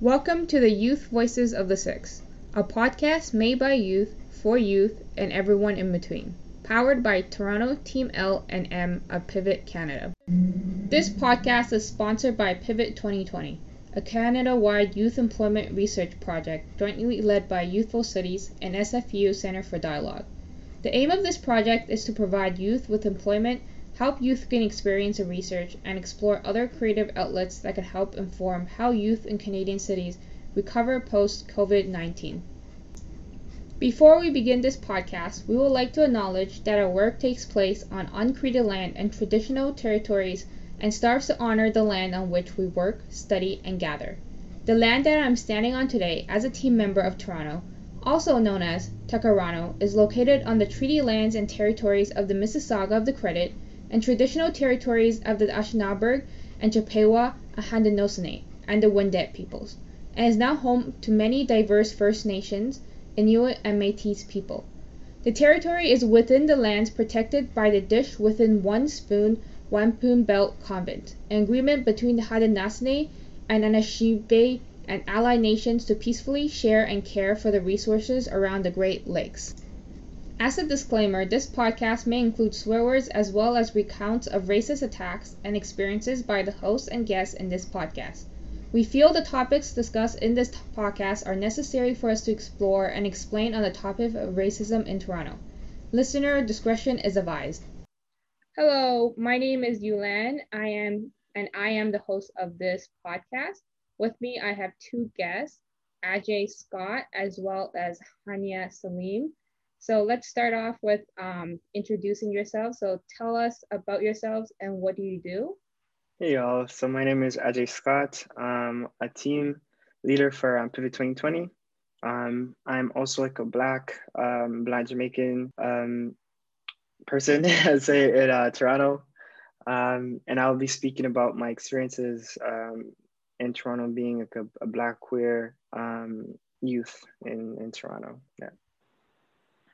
Welcome to the Youth Voices of the Six, a podcast made by youth, for youth, and everyone in between, powered by Toronto Team L and M of Pivot Canada. This podcast is sponsored by Pivot 2020, a Canada wide youth employment research project jointly led by Youthful Cities and SFU Center for Dialogue. The aim of this project is to provide youth with employment help youth gain experience in research, and explore other creative outlets that could help inform how youth in Canadian cities recover post COVID 19. Before we begin this podcast, we would like to acknowledge that our work takes place on unceded land and traditional territories and strives to honor the land on which we work, study, and gather. The land that I'm standing on today as a team member of Toronto, also known as Tkaronto, is located on the treaty lands and territories of the Mississauga of the Credit and traditional territories of the Anishinaabeg and Chippewa Haudenosaunee and the Wendat peoples, and is now home to many diverse First Nations, Inuit and Métis people. The territory is within the lands protected by the Dish Within One Spoon Wampum Belt Convention, an agreement between the Haudenosaunee and Anishinaabe and allied nations to peacefully share and care for the resources around the Great Lakes. As a disclaimer, this podcast may include swear words as well as recounts of racist attacks and experiences by the hosts and guests in this podcast. We feel the topics discussed in this podcast are necessary for us to explore and explain on the topic of racism in Toronto. Listener discretion is advised. Hello, my name is Yun-Lan. I am and I am the host of this podcast. With me, I have two guests, Adjei Scott as well as Haniah Saleem. So let's start off with um, introducing yourself. So tell us about yourselves and what do you do? Hey y'all, so my name is Adjei Scott. I'm a team leader for um, Pivot 2020. Um, I'm also like a Black, um, Black Jamaican um, person, say in uh, Toronto. Um, and I'll be speaking about my experiences um, in Toronto being like a, a Black queer um, youth in, in Toronto. Yeah.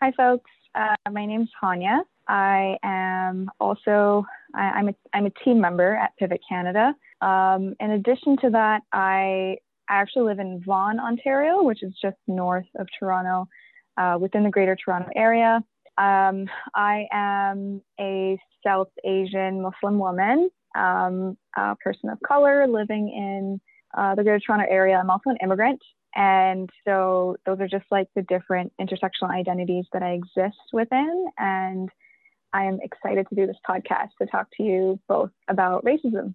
Hi, folks. Uh, my name's Haniah. I am also I, am a I'm a team member at Pivot Canada. Um, in addition to that, I I actually live in Vaughan, Ontario, which is just north of Toronto, uh, within the Greater Toronto area. Um, I am a South Asian Muslim woman, um, a person of color living in uh, the Greater Toronto area. I'm also an immigrant. And so those are just like the different intersectional identities that I exist within. And I am excited to do this podcast to talk to you both about racism.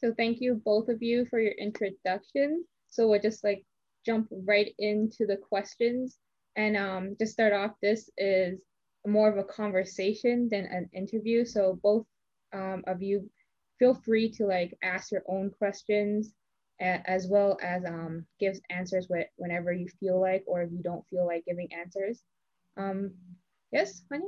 So thank you both of you for your introduction. So we'll just like jump right into the questions. And um, just start off, this is more of a conversation than an interview. So both um, of you feel free to like ask your own questions as well as um, gives answers whenever you feel like or if you don't feel like giving answers. Um, yes, Haniah?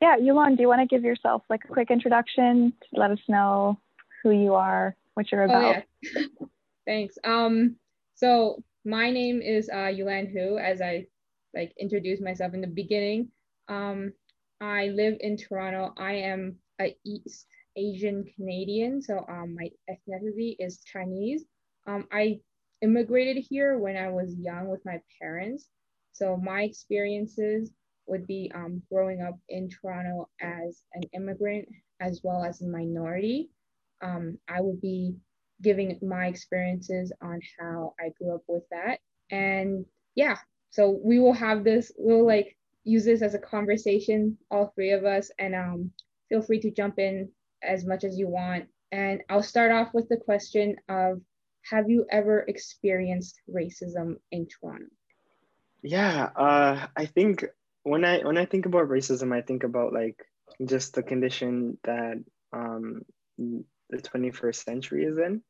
Yeah, Yun-Lan, do you want to give yourself like a quick introduction? To let us know who you are, what you're about. Oh, yeah. Thanks. Um, so my name is uh, Yun-Lan Hu, as I like introduced myself in the beginning. Um, I live in Toronto. I am a East Asian Canadian, so um, my ethnicity is Chinese. Um, I immigrated here when I was young with my parents. So my experiences would be um, growing up in Toronto as an immigrant as well as a minority. Um, I will be giving my experiences on how I grew up with that. And yeah, so we will have this, we'll like use this as a conversation, all three of us, and um, feel free to jump in as much as you want. And I'll start off with the question of have you ever experienced racism in Toronto? Yeah, uh, I think when I when I think about racism, I think about like just the condition that um, the 21st century is in,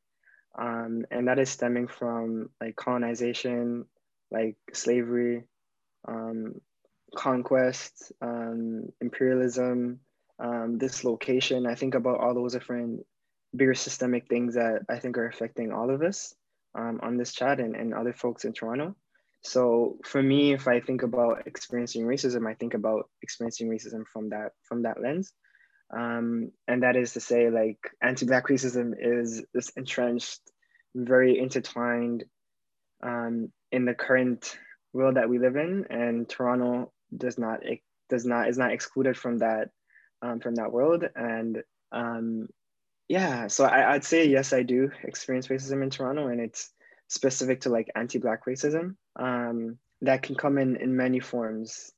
um, and that is stemming from like colonization, like slavery, um, conquest, um, imperialism, um, dislocation. I think about all those different bigger systemic things that I think are affecting all of us um, on this chat and, and other folks in Toronto. So for me, if I think about experiencing racism, I think about experiencing racism from that from that lens. Um, and that is to say, like anti-black racism is this entrenched, very intertwined um, in the current world that we live in, and Toronto does not it does not is not excluded from that um, from that world. And um, yeah, so I, I'd say yes, I do experience racism in Toronto, and it's specific to like anti-black racism um, that can come in in many forms.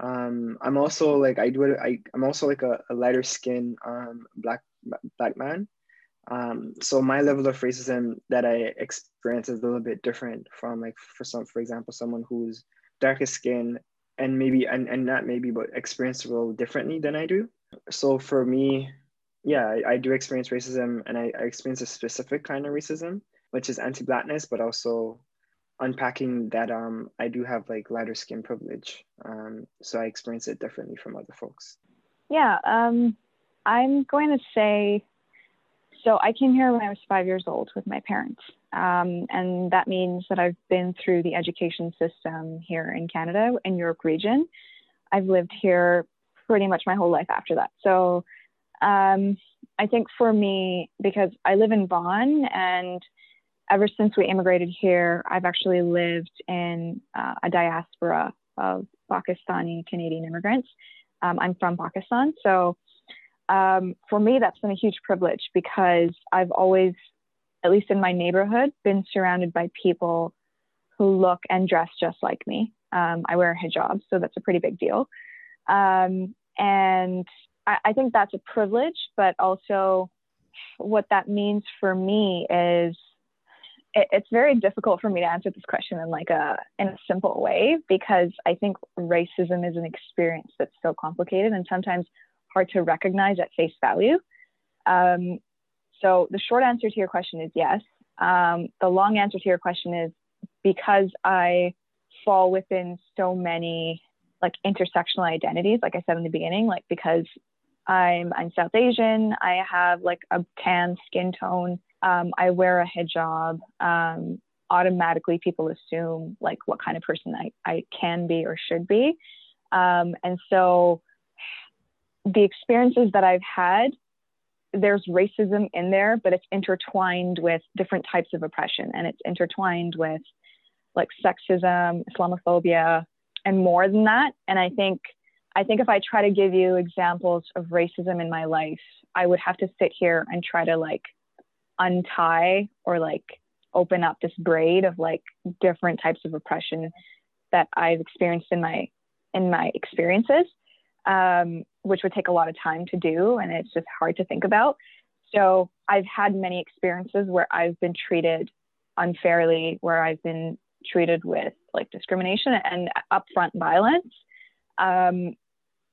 Um, I'm also like I do it. I, I'm also like a, a lighter skin um, black black man. Um, so my level of racism that I experience is a little bit different from like for some, for example, someone who's darker skin and maybe and, and not maybe but experience a little differently than I do. So for me, yeah, I, I do experience racism and I, I experience a specific kind of racism, which is anti-blackness, but also unpacking that um I do have like lighter skin privilege. Um, so I experience it differently from other folks. Yeah, um, I'm going to say so I came here when I was five years old with my parents. Um, and that means that I've been through the education system here in Canada in York region. I've lived here pretty much my whole life after that. So um, I think for me, because I live in Vaughan and ever since we immigrated here, I've actually lived in uh, a diaspora of Pakistani Canadian immigrants. Um, I'm from Pakistan. So um, for me, that's been a huge privilege because I've always, at least in my neighborhood, been surrounded by people who look and dress just like me. Um, I wear a hijab, so that's a pretty big deal. Um, and I, I think that's a privilege, but also what that means for me is it, it's very difficult for me to answer this question in like a in a simple way because I think racism is an experience that's so complicated and sometimes hard to recognize at face value. Um, so the short answer to your question is yes. Um, the long answer to your question is because I fall within so many like intersectional identities, like I said in the beginning, like because I'm I'm South Asian, I have like a tan skin tone, um, I wear a hijab. Um, automatically, people assume like what kind of person I, I can be or should be, um, and so the experiences that I've had, there's racism in there, but it's intertwined with different types of oppression and it's intertwined with like sexism, Islamophobia, and more than that. And I think I think if I try to give you examples of racism in my life, I would have to sit here and try to like untie or like open up this braid of like different types of oppression that I've experienced in my in my experiences um, which would take a lot of time to do and it's just hard to think about. So I've had many experiences where I've been treated unfairly, where I've been treated with like discrimination and upfront violence. Um,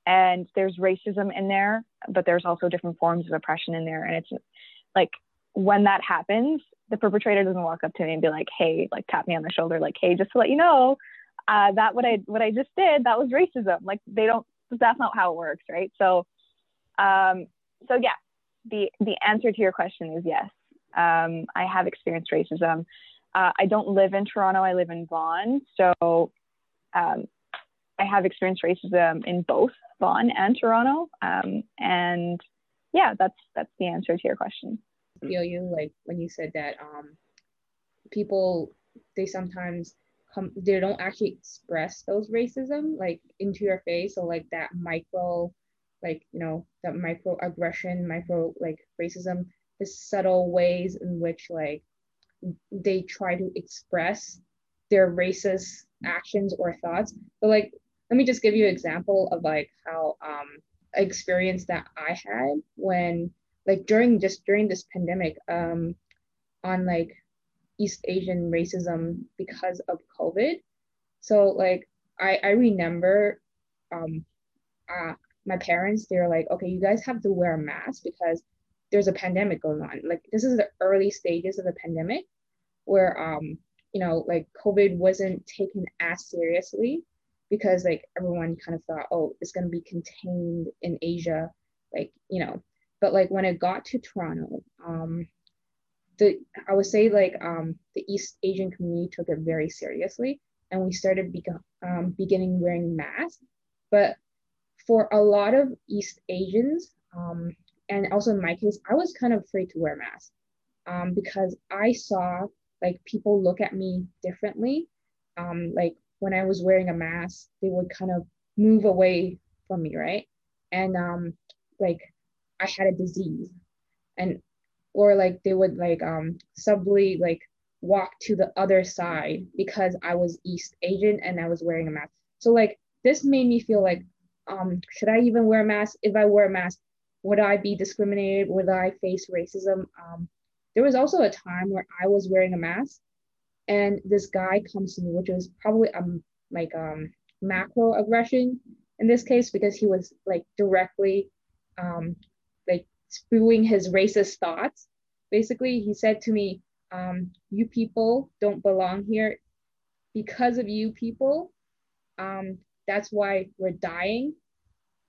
and there's racism in there, but there's also different forms of oppression in there. And it's like when that happens, the perpetrator doesn't walk up to me and be like, "Hey, like tap me on the shoulder, like, hey, just to let you know, uh, that what I what I just did, that was racism." Like they don't that's not how it works, right? So, um, so yeah, the the answer to your question is yes. Um, I have experienced racism. Uh, I don't live in Toronto. I live in Vaughan, so um, I have experienced racism in both Vaughan and Toronto. Um, and yeah, that's that's the answer to your question. Feel you like when you said that um, people they sometimes come they don't actually express those racism like into your face. So like that micro like you know that micro aggression micro like racism the subtle ways in which like they try to express their racist actions or thoughts. But like let me just give you an example of like how um experience that i had when like during just during this pandemic um on like East Asian racism because of COVID. So like I I remember um uh my parents they're like okay you guys have to wear a mask because there's a pandemic going on. Like this is the early stages of the pandemic where um you know like COVID wasn't taken as seriously because like everyone kind of thought oh it's going to be contained in Asia like you know but like when it got to Toronto um the I would say like um, the East Asian community took it very seriously. and we started beca- um, beginning wearing masks. But for a lot of East Asians, um, and also in my case, I was kind of afraid to wear masks um, because I saw like people look at me differently. Um, like when I was wearing a mask, they would kind of move away from me, right? And um, like I had a disease, and or like they would like um subtly like walk to the other side because I was East Asian and I was wearing a mask. So like this made me feel like um should I even wear a mask? If I wear a mask, would I be discriminated? Would I face racism? Um, there was also a time where I was wearing a mask and this guy comes to me, which was probably um like um macro aggression in this case because he was like directly um spewing his racist thoughts. Basically, he said to me, um, you people don't belong here because of you people. Um, that's why we're dying.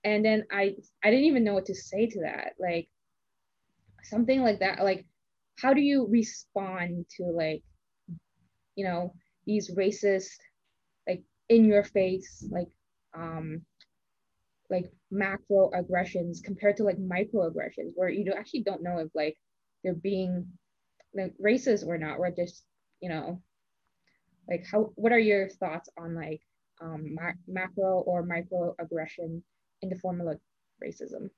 And then I I didn't even know what to say to that. Like something like that. Like, how do you respond to like, you know, these racist, like in your face, like um like macro aggressions compared to like microaggressions where you actually don't know if like they're being like racist or not, or just you know, like how what are your thoughts on like um, ma- macro or microaggression in the form of like racism?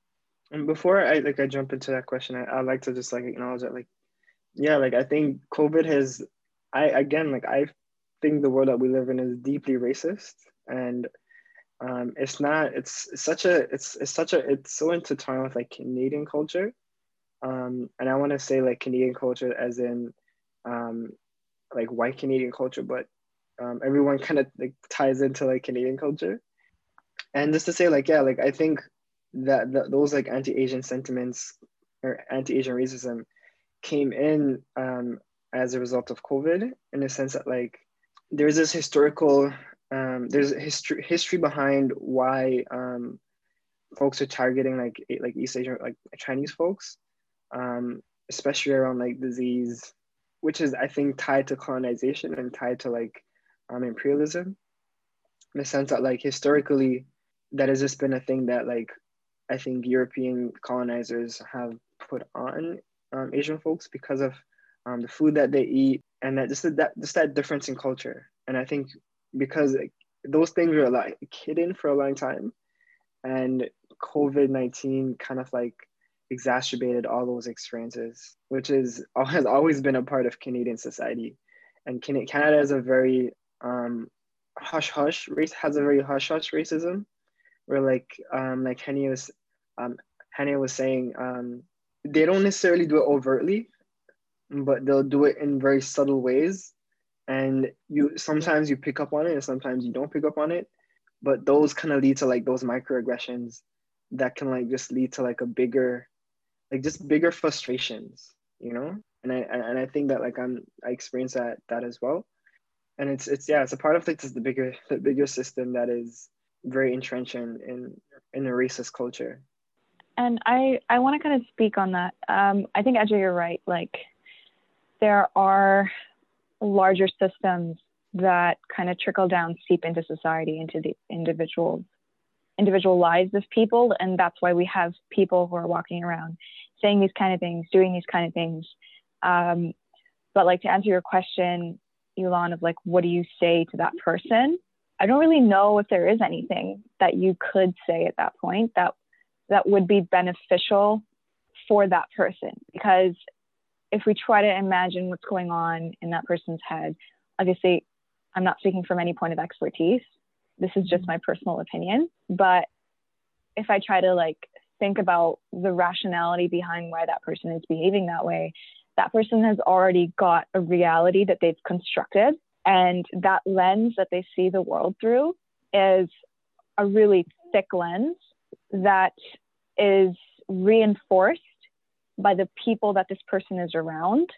And before I like I jump into that question, I, I'd like to just like acknowledge that like yeah, like I think COVID has I again like I think the world that we live in is deeply racist and um, it's not it's, it's such a it's, it's such a it's so intertwined with like Canadian culture um, and I want to say like Canadian culture as in um, like white Canadian culture, but um, everyone kind of like ties into like Canadian culture. And just to say like yeah, like I think that, that those like anti-Asian sentiments or anti-Asian racism came in um, as a result of COVID in the sense that like there's this historical um, there's history history behind why um, folks are targeting like like East Asian like Chinese folks um, especially around like disease, which is I think tied to colonization and tied to like um, imperialism, in the sense that like historically, that has just been a thing that like I think European colonizers have put on um, Asian folks because of um, the food that they eat and that just that just that difference in culture. And I think because those things were like hidden for a long time, and COVID nineteen kind of like exacerbated all those experiences, which is has always been a part of Canadian society. And Canada is a very um, hush hush race has a very hush hush racism, where like um, like Henny was um, Henny was saying um, they don't necessarily do it overtly, but they'll do it in very subtle ways, and you sometimes you pick up on it and sometimes you don't pick up on it, but those kind of lead to like those microaggressions that can like just lead to like a bigger like just bigger frustrations, you know? And I and I think that like I'm I experience that that as well. And it's it's yeah, it's a part of like the bigger the bigger system that is very entrenched in in, in a racist culture. And I I want to kind of speak on that. Um, I think Adjei, you're right. Like there are larger systems that kind of trickle down, seep into society, into the individuals individual lives of people. And that's why we have people who are walking around saying these kind of things, doing these kind of things. Um, but like to answer your question, Elon, of like, what do you say to that person? I don't really know if there is anything that you could say at that point that that would be beneficial for that person because if we try to imagine what's going on in that person's head, obviously I'm not speaking from any point of expertise. This is just mm-hmm. my personal opinion. But if I try to like think about the rationality behind why that person is behaving that way, that person has already got a reality that they've constructed. And that lens that they see the world through is a really thick lens that is reinforced by the people that this person is around,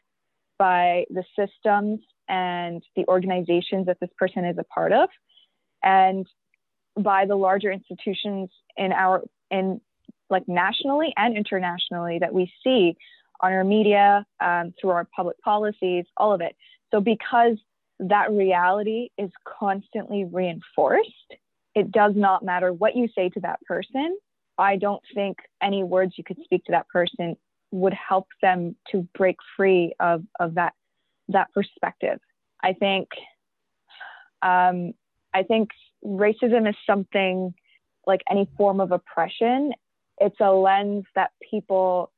by the systems and the organizations that this person is a part of and by the larger institutions in our in like nationally and internationally that we see on our media um, through our public policies all of it so because that reality is constantly reinforced. It does not matter what you say to that person. I don't think any words you could speak to that person would help them to break free of, of that that perspective. I think um, I think racism is something like any form of oppression. It's a lens that people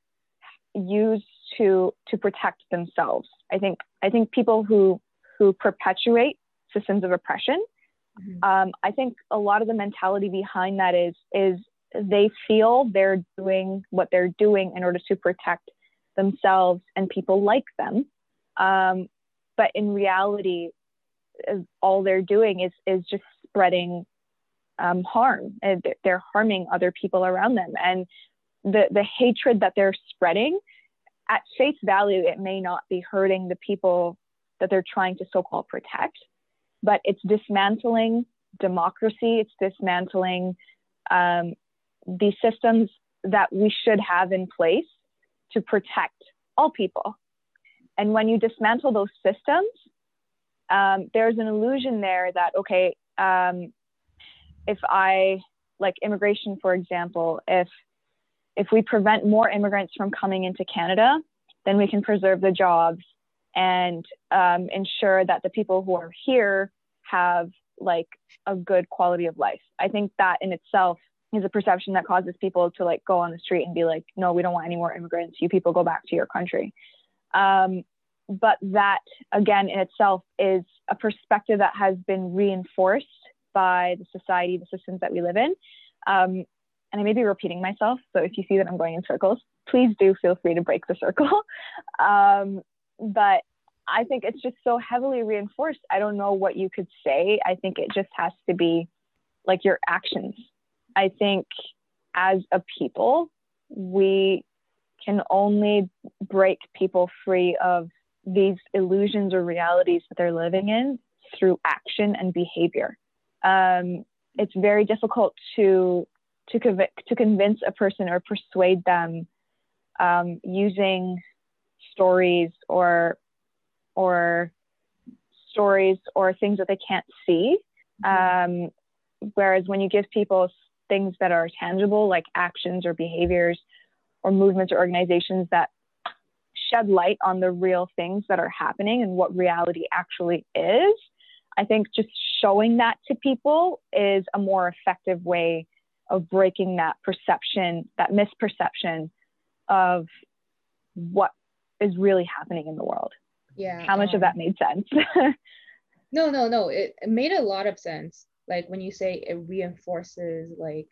use to to protect themselves. I think I think people who who perpetuate systems of oppression. Mm-hmm. Um, I think a lot of the mentality behind that is is they feel they're doing what they're doing in order to protect themselves and people like them. Um, but in reality, all they're doing is is just spreading um, harm. And they're harming other people around them, and the the hatred that they're spreading, at face value, it may not be hurting the people that they're trying to so-called protect, but it's dismantling democracy. It's dismantling um, the systems that we should have in place to protect all people. And when you dismantle those systems, um, there's an illusion there that, okay, um, if I, like immigration, for example, if if we prevent more immigrants from coming into Canada, then we can preserve the jobs and um, ensure that the people who are here have like a good quality of life. I think that in itself is a perception that causes people to like go on the street and be like, no, we don't want any more immigrants. You people go back to your country. Um, but that again in itself is a perspective that has been reinforced by the society, the systems that we live in. Um, and I may be repeating myself, so if you see that I'm going in circles, please do feel free to break the circle. um, but I think it's just so heavily reinforced. I don't know what you could say. I think it just has to be like your actions I think as a people, we can only break people free of these illusions or realities that they're living in through action and behavior. Um, it's very difficult to to, conv- to convince a person or persuade them um, using stories or or stories or things that they can't see. Mm-hmm. Um, whereas when you give people things that are tangible, like actions or behaviors or movements or organizations that shed light on the real things that are happening and what reality actually is. I think just showing that to people is a more effective way of breaking that perception, that misperception of what is really happening in the world. Yeah. How much um, of that made sense? no, no, no. It, it made a lot of sense like when you say it reinforces like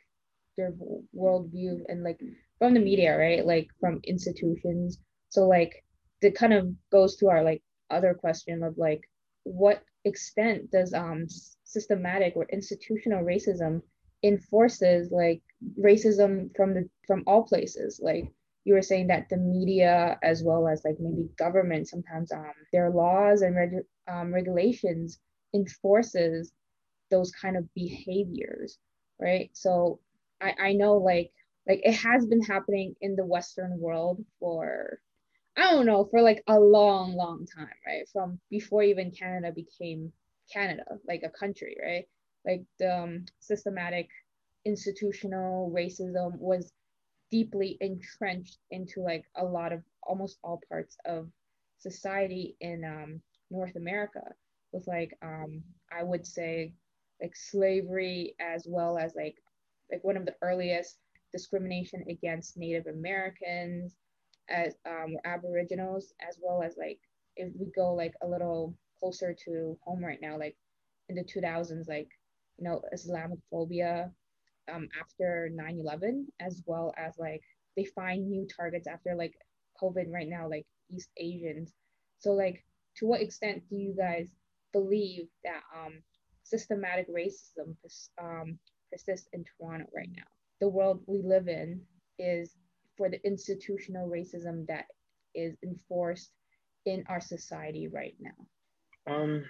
their worldview and like from the media right? Like from institutions. So like it kind of goes to our like other question of like what extent does um systematic or institutional racism enforces like racism from the from all places? Like you were saying that the media as well as like maybe government sometimes um their laws and reg- um, regulations enforces those kind of behaviors right? So i i know like like it has been happening in the western world for i don't know for like a long long time right? From before even canada became canada like a country right? Like the um, systematic institutional racism was deeply entrenched into like a lot of almost all parts of society in um, north america. With like um, i would say like slavery as well as like like one of the earliest discrimination against Native Americans as um, Aboriginals as well as like if we go like a little closer to home right now like in the 2000s like you know Islamophobia um, after 9-11 as well as like they find new targets after like COVID right now like East Asians. So like to what extent do you guys believe that um systematic racism um, persists in Toronto right now. The world we live in is for the institutional racism that is enforced in our society right now. Um,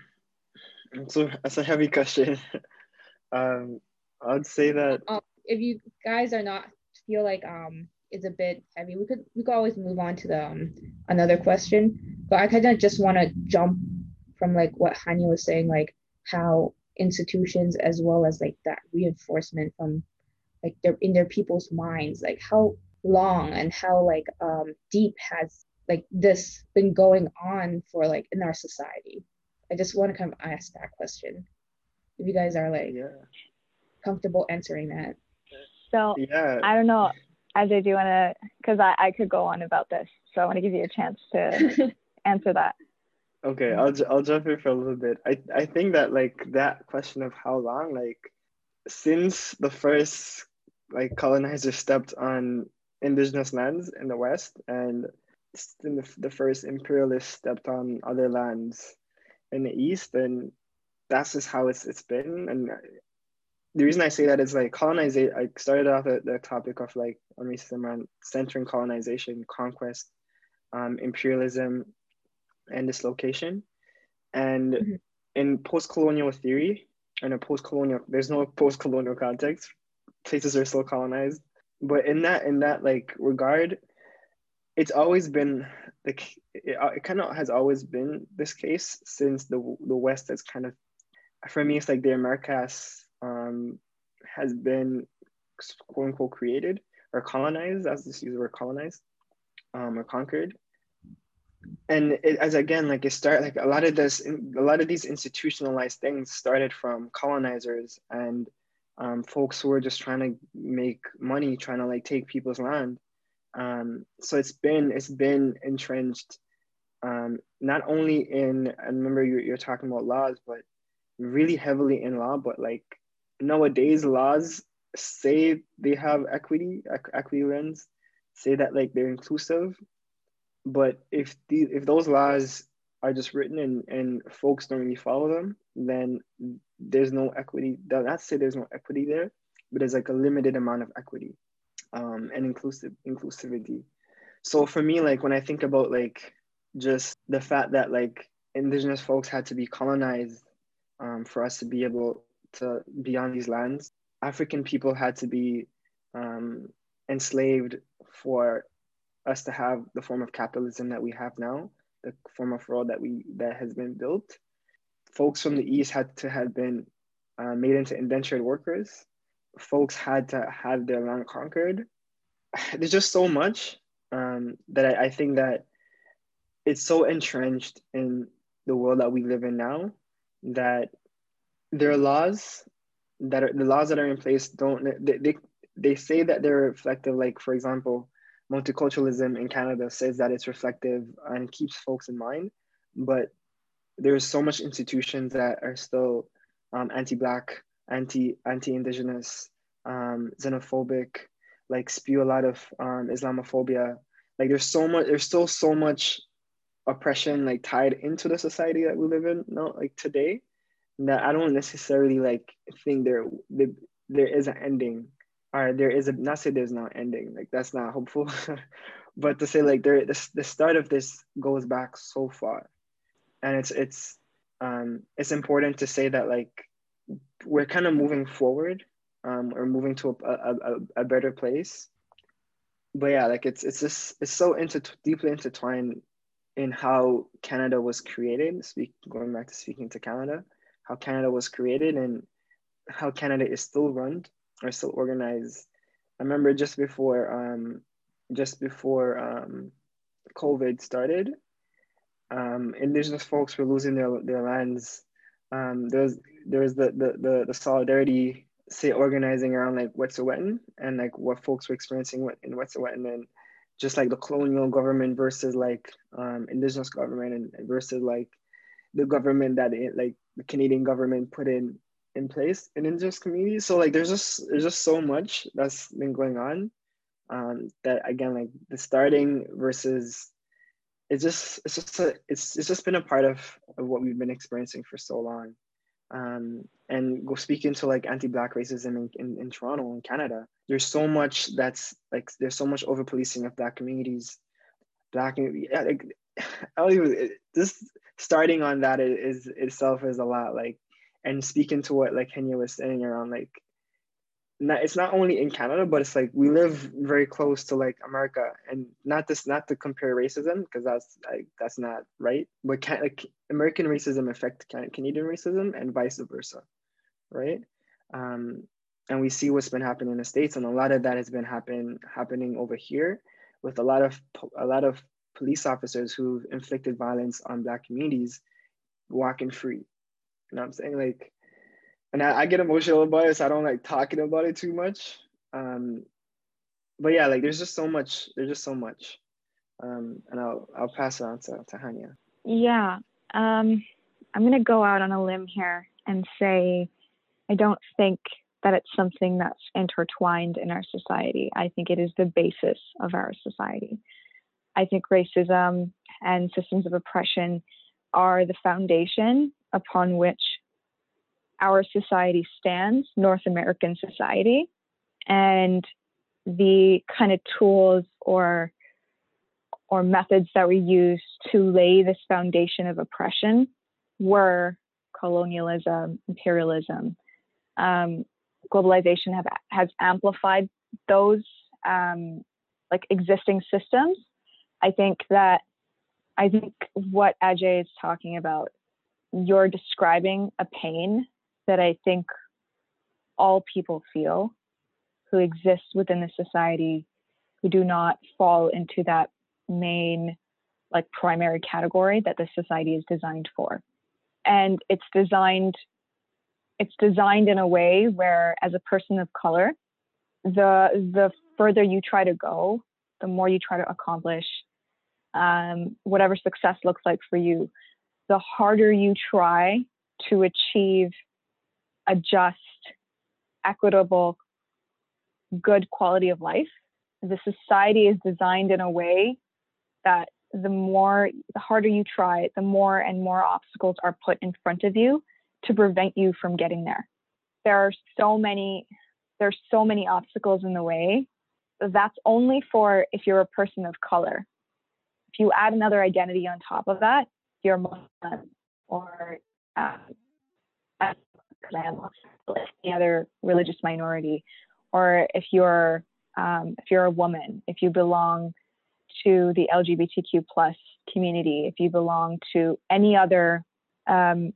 so that's a heavy question. um, I'd say that um, if you guys are not feel like um it's a bit heavy, we could we could always move on to the um, another question. But I kind of just want to jump from like what Haniah was saying, like how institutions as well as like that reinforcement from like their in their people's minds, like how long and how like um deep has like this been going on for like in our society? I just want to kind of ask that question. If you guys are like Yeah. comfortable answering that. So Yeah. I don't know. Adjei, do you want to? Because I, I could go on about this, so I want to give you a chance to answer that. Okay, I'll I'll jump in for a little bit. I I think that like that question of how long, like since the first like colonizer stepped on indigenous lands in the West, and the, the first imperialist stepped on other lands in the East, and that's just how it's it's been. And the reason I say that is like colonization. I started off the, the topic of like on racism around centering colonization, conquest, um, imperialism, and dislocation. And Mhm. in post-colonial theory, and a post-colonial, there's no post-colonial context. Places are still colonized, but in that in that like regard, it's always been the it, it kind of has always been this case since the the West has kind of for me it's like the Americas um, has been quote unquote created or colonized as this user word colonized um, or conquered and it, as again like it start like a lot of this a lot of these institutionalized things started from colonizers and um, folks who were just trying to make money trying to like take people's land. Um, so it's been it's been entrenched um, not only in I remember you're, you're talking about laws but really heavily in law but like nowadays laws say they have equity equity lens say that like they're inclusive but if the if those laws are just written and, and folks don't really follow them, then there's no equity. Not say there's no equity there, but there's like a limited amount of equity um, and inclusive inclusivity. So for me, like when I think about like just the fact that like indigenous folks had to be colonized um, for us to be able to be on these lands, African people had to be um, enslaved for us to have the form of capitalism that we have now, the form of world that we that has been built. Folks from the east had to have been uh, made into indentured workers. Folks had to have their land conquered. There's just so much um, that I, I think that it's so entrenched in the world that we live in now that there are laws that are the laws that are in place don't they, they, they say that they're reflective like for example multiculturalism in Canada says that it's reflective and keeps folks in mind, but there's so much institutions that are still um, anti-black, anti anti-indigenous, um, xenophobic, like spew a lot of um, Islamophobia. Like there's so much, there's still so much oppression like tied into the society that we live in now, like today, that I don't necessarily like think there there, there is an ending or there is a not say there's no ending like that's not hopeful but to say like there the, the start of this goes back so far. And it's it's um it's important to say that like we're kind of moving forward um or moving to a, a, a, a better place. But yeah like it's it's just it's so into deeply intertwined in how canada was created speak going back to speaking to canada how canada was created and how canada is still run are still organized. I remember just before um, just before um, COVID started, um, indigenous folks were losing their, their lands. Um, there's there's the, the the the solidarity say organizing around like Wet'suwet'en and like what folks were experiencing in Wet'suwet'en and just like the colonial government versus like um, indigenous government and versus like the government that it, like the Canadian government put in in place in indigenous communities. So like there's just there's just so much that's been going on. Um, that again like the starting versus it's just it's just a, it's it's just been a part of, of what we've been experiencing for so long. Um, and go speaking to like anti-black racism in, in, in Toronto in Canada. There's so much that's like there's so much over policing of black communities. Black yeah, like I don't even just starting on that is itself is a lot like and speaking to what like Kenya was saying around like not, it's not only in Canada, but it's like we live very close to like America, and not this not to compare racism because that's like that's not right. But can, like American racism affect Canadian racism and vice versa, right? Um, and we see what's been happening in the states, and a lot of that has been happen happening over here with a lot of a lot of police officers who've inflicted violence on Black communities walking free. You know what I'm saying? Like and I, I, get emotional about it, so I don't like talking about it too much. Um, but yeah, like there's just so much. There's just so much, um, and I'll I'll pass it on to to Haniah. Yeah, um, I'm gonna go out on a limb here and say I don't think that it's something that's intertwined in our society. I think it is the basis of our society. I think racism and systems of oppression are the foundation upon which our society stands, North American society, and the kind of tools or or methods that we use to lay this foundation of oppression were colonialism, imperialism, um, globalization have, has amplified those um, like existing systems. I think that I think what Adjei is talking about, you're describing a pain that I think all people feel who exist within the society who do not fall into that main like primary category that the society is designed for. And it's designed it's designed in a way where as a person of color the the further you try to go the more you try to accomplish um, whatever success looks like for you the harder you try to achieve a just, equitable, good quality of life. The society is designed in a way that the more, the harder you try, the more and more obstacles are put in front of you to prevent you from getting there. There are so many, there's so many obstacles in the way. That's only for if you're a person of color. If you add another identity on top of that, you're Muslim or um, any other religious minority, or if you're um, if you're a woman, if you belong to the LGBTQ plus community, if you belong to any other, um,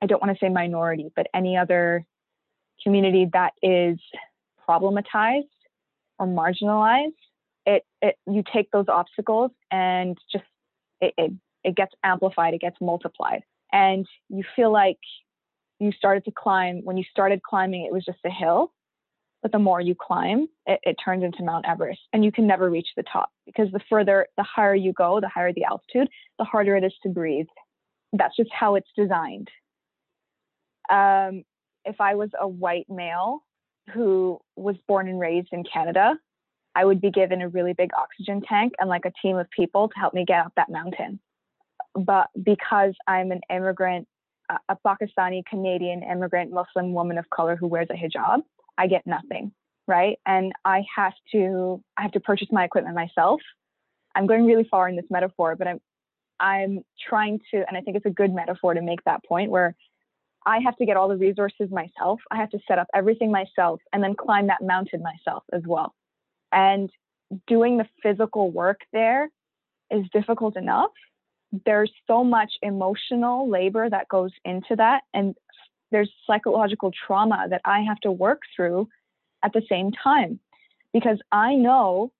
I don't want to say minority, but any other community that is problematized or marginalized, it, it you take those obstacles and just it, it, it gets amplified, it gets multiplied. And you feel like you started to climb, when you started climbing, it was just a hill. But the more you climb, it, it turns into Mount Everest, and you can never reach the top because the further, the higher you go, the higher the altitude, the harder it is to breathe. That's just how it's designed. Um, if I was a white male who was born and raised in Canada, I would be given a really big oxygen tank and like a team of people to help me get up that mountain. But because I'm an immigrant a Pakistani Canadian immigrant Muslim woman of color who wears a hijab, I get nothing, right? And I have to I have to purchase my equipment myself. I'm going really far in this metaphor, but I'm I'm trying to, and I think it's a good metaphor to make that point where I have to get all the resources myself. I have to set up everything myself and then climb that mountain myself as well. And doing the physical work there is difficult enough there's so much emotional labor that goes into that and there's psychological trauma that I have to work through at the same time because I know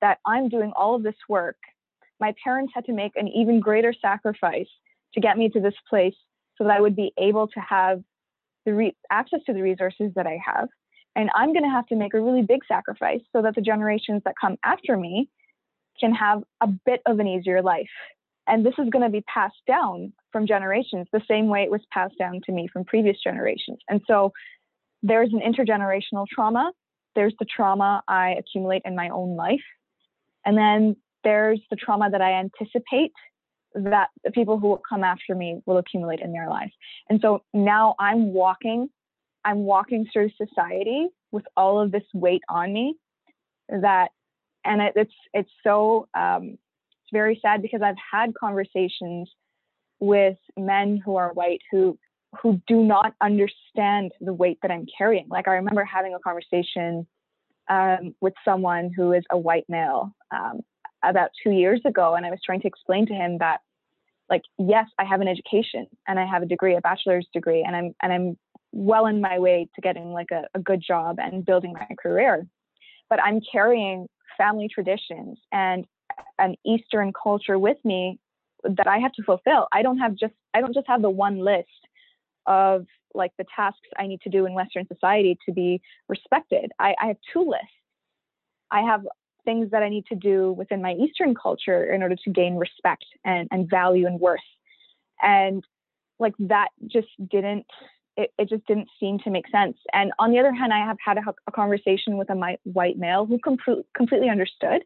that I'm doing all of this work. My parents had to make an even greater sacrifice to get me to this place so that I would be able to have the re- access to the resources that I have. And I'm going to have to make a really big sacrifice so that the generations that come after me can have a bit of an easier life. And this is going to be passed down from generations the same way it was passed down to me from previous generations. And so there's an intergenerational trauma. There's the trauma I accumulate in my own life. And then there's the trauma that I anticipate that the people who will come after me will accumulate in their life. And so now I'm walking, I'm walking through society with all of this weight on me that, and it, it's, it's so, um, very sad because I've had conversations with men who are white who who do not understand the weight that I'm carrying. Like I remember having a conversation um, with someone who is a white male um, about two years ago, and I was trying to explain to him that, like, yes, I have an education and I have a degree, a bachelor's degree, and I'm and I'm well in my way to getting like a, a good job and building my career, but I'm carrying family traditions and an Eastern culture with me that I have to fulfill. I don't have just I don't just have the one list of like the tasks I need to do in Western society to be respected. I, I have two lists. I have things that I need to do within my Eastern culture in order to gain respect and, and value and worth. And like that just didn't it, it just didn't seem to make sense. And on the other hand, I have had a, a conversation with a white male who com- completely understood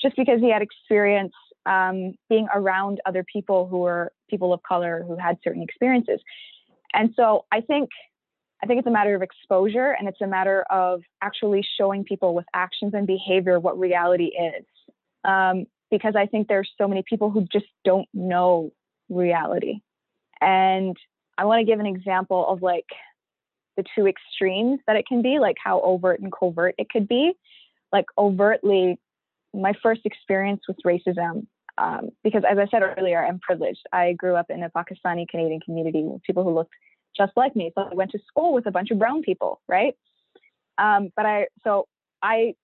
just because he had experience um, being around other people who were people of color who had certain experiences. And so I think I think it's a matter of exposure and it's a matter of actually showing people with actions and behavior what reality is. Um, because I think there's so many people who just don't know reality. And I want to give an example of like the two extremes that it can be, like how overt and covert it could be. Like overtly, my first experience with racism um, because as I said earlier, I'm privileged. I grew up in a Pakistani Canadian community with people who looked just like me. So I went to school with a bunch of brown people, right? Um, but I, so I,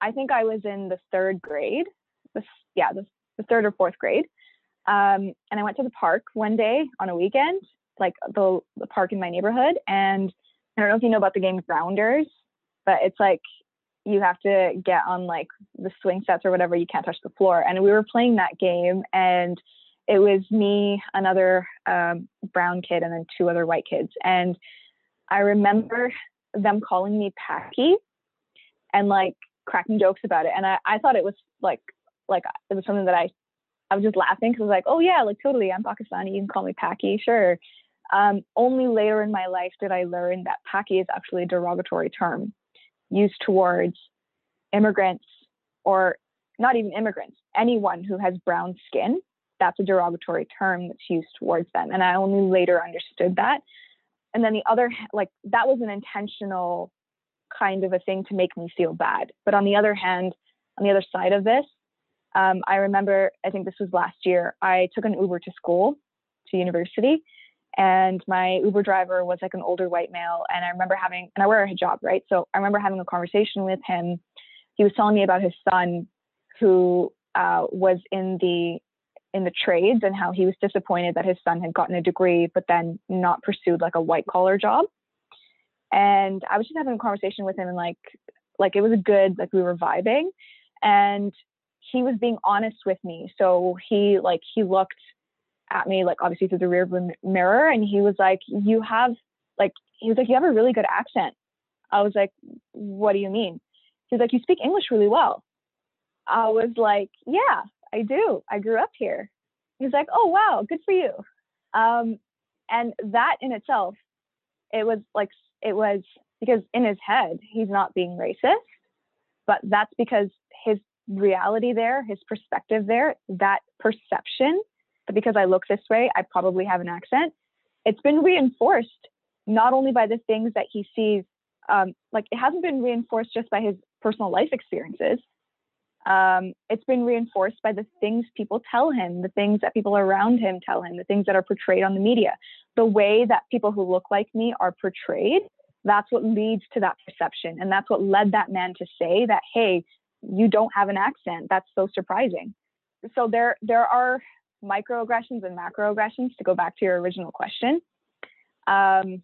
I think I was in the third grade, the, yeah, the, the third or fourth grade. Um, and I went to the park one day on a weekend, like the, the park in my neighborhood. And I don't know if you know about the game Grounders, but it's like you have to get on like the swing sets or whatever. You can't touch the floor. And we were playing that game, and it was me, another um, brown kid, and then two other white kids. And I remember them calling me Paki and like cracking jokes about it. And I, I thought it was like like it was something that I I was just laughing because I was like, oh yeah, like totally, I'm Pakistani. You can call me Paki, sure. Um, only later in my life did I learn that Paki is actually a derogatory term used towards immigrants or not even immigrants, anyone who has brown skin. That's a derogatory term that's used towards them. And I only later understood that. And then the other, like, that was an intentional kind of a thing to make me feel bad. But on the other hand, on the other side of this, um, I remember, I think this was last year, I took an Uber to school, to university, and my Uber driver was like an older white male. And I remember having, and I wear a hijab, right? So I remember having a conversation with him. He was telling me about his son who uh, was in the in the trades and how he was disappointed that his son had gotten a degree but then not pursued like a white collar job. And I was just having a conversation with him and like like it was a good like we were vibing and he was being honest with me. So he like he looked at me, like obviously through the rear view mirror, and he was like, "You have like," he was like, "You have a really good accent." I was like, "What do you mean?" He's like, "You speak English really well." I was like, "Yeah, I do. I grew up here." He's like, "Oh wow, good for you." Um, and that in itself, it was like it was because in his head he's not being racist, but that's because his reality there, his perspective there, that perception because I look this way, I probably have an accent. It's been reinforced not only by the things that he sees, um, like it hasn't been reinforced just by his personal life experiences. Um, it's been reinforced by the things people tell him, the things that people around him tell him, the things that are portrayed on the media, the way that people who look like me are portrayed. That's what leads to that perception. And that's what led that man to say that, hey, you don't have an accent. That's so surprising. So there, there are microaggressions and macroaggressions to go back to your original question. Um,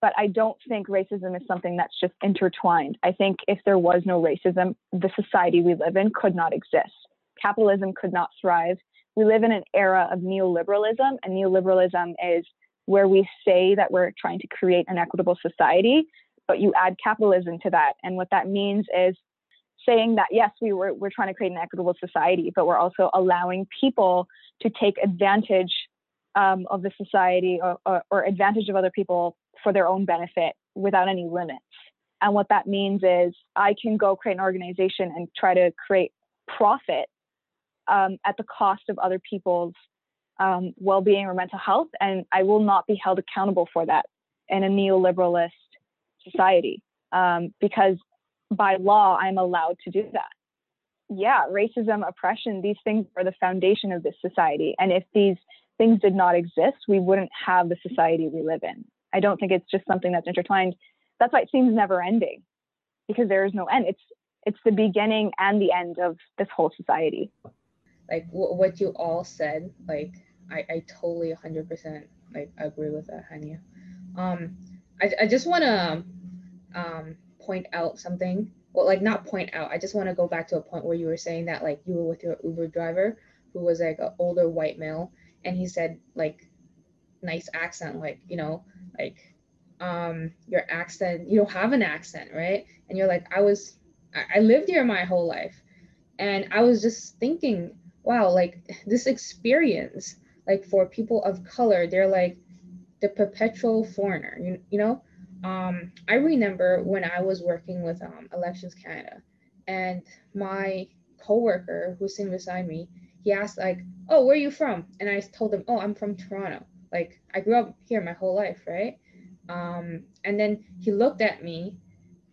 but I don't think racism is something that's just intertwined. I think if there was no racism, the society we live in could not exist. Capitalism could not thrive. We live in an era of neoliberalism, and neoliberalism is where we say that we're trying to create an equitable society, but you add capitalism to that. And what that means is saying that yes, we were we're trying to create an equitable society, but we're also allowing people to take advantage um, of the society or, or, or advantage of other people for their own benefit without any limits. And what that means is I can go create an organization and try to create profit um, at the cost of other people's um, well-being or mental health, and I will not be held accountable for that in a neoliberalist society um, because by law I'm allowed to do that. Yeah, racism, oppression, these things are the foundation of this society, and if these things did not exist, we wouldn't have the society we live in. I don't think it's just something that's intertwined. That's why it seems never ending because there is no end. It's it's the beginning and the end of this whole society. Like w- what you all said, like I, I totally 100% like agree with that, Haniah. Um, I, I just want to um, point out something. Well, like not point out. I just want to go back to a point where you were saying that like you were with your Uber driver who was like an older white male, and he said like nice accent, like you know, like um your accent. You don't have an accent, right? And you're like, I was, I, I lived here my whole life, and I was just thinking, wow, like this experience, like for people of color, they're like the perpetual foreigner. You you know um, I remember when I was working with um, Elections Canada, and my coworker who's sitting beside me, he asked like, "Oh, where are you from?" And I told him, "Oh, I'm from Toronto. Like I grew up here my whole life, right?" Um, and then he looked at me,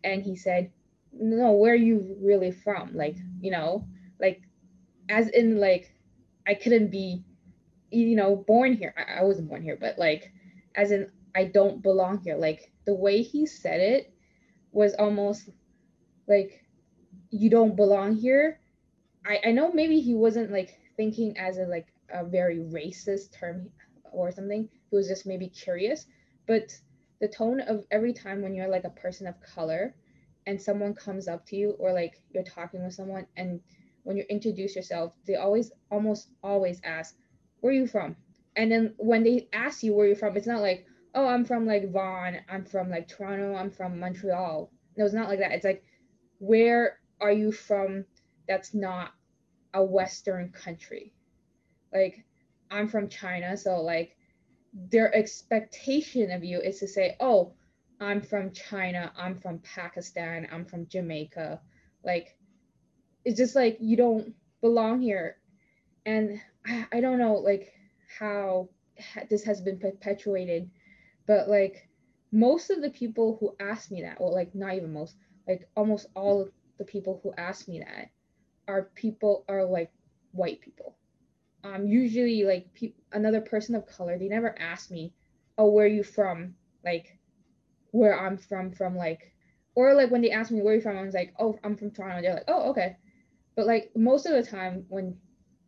and he said, "No, where are you really from? Like, you know, like, as in like, I couldn't be, you know, born here. I, I wasn't born here, but like, as in I don't belong here. Like the way he said it was almost like you don't belong here. I, I know maybe he wasn't like thinking as a like a very racist term or something. He was just maybe curious. But the tone of every time when you're like a person of color and someone comes up to you or like you're talking with someone and when you introduce yourself, they always almost always ask, Where are you from? And then when they ask you where you're from, it's not like, oh, I'm from like Vaughan, I'm from like Toronto, I'm from Montreal. No, it's not like that. It's like, where are you from that's not a Western country? Like, I'm from China, so like their expectation of you is to say, oh, I'm from China, I'm from Pakistan, I'm from Jamaica. Like, it's just like you don't belong here. And I, I don't know, like, how this has been perpetuated but like most of the people who ask me that, well, like not even most, like almost all the people who ask me that are people are like white people. Um, usually like pe- another person of color, they never ask me, oh, where are you from? Like where I'm from, from like, or like when they ask me where you from, I was like, oh, I'm from Toronto. They're like, oh, okay. But like most of the time when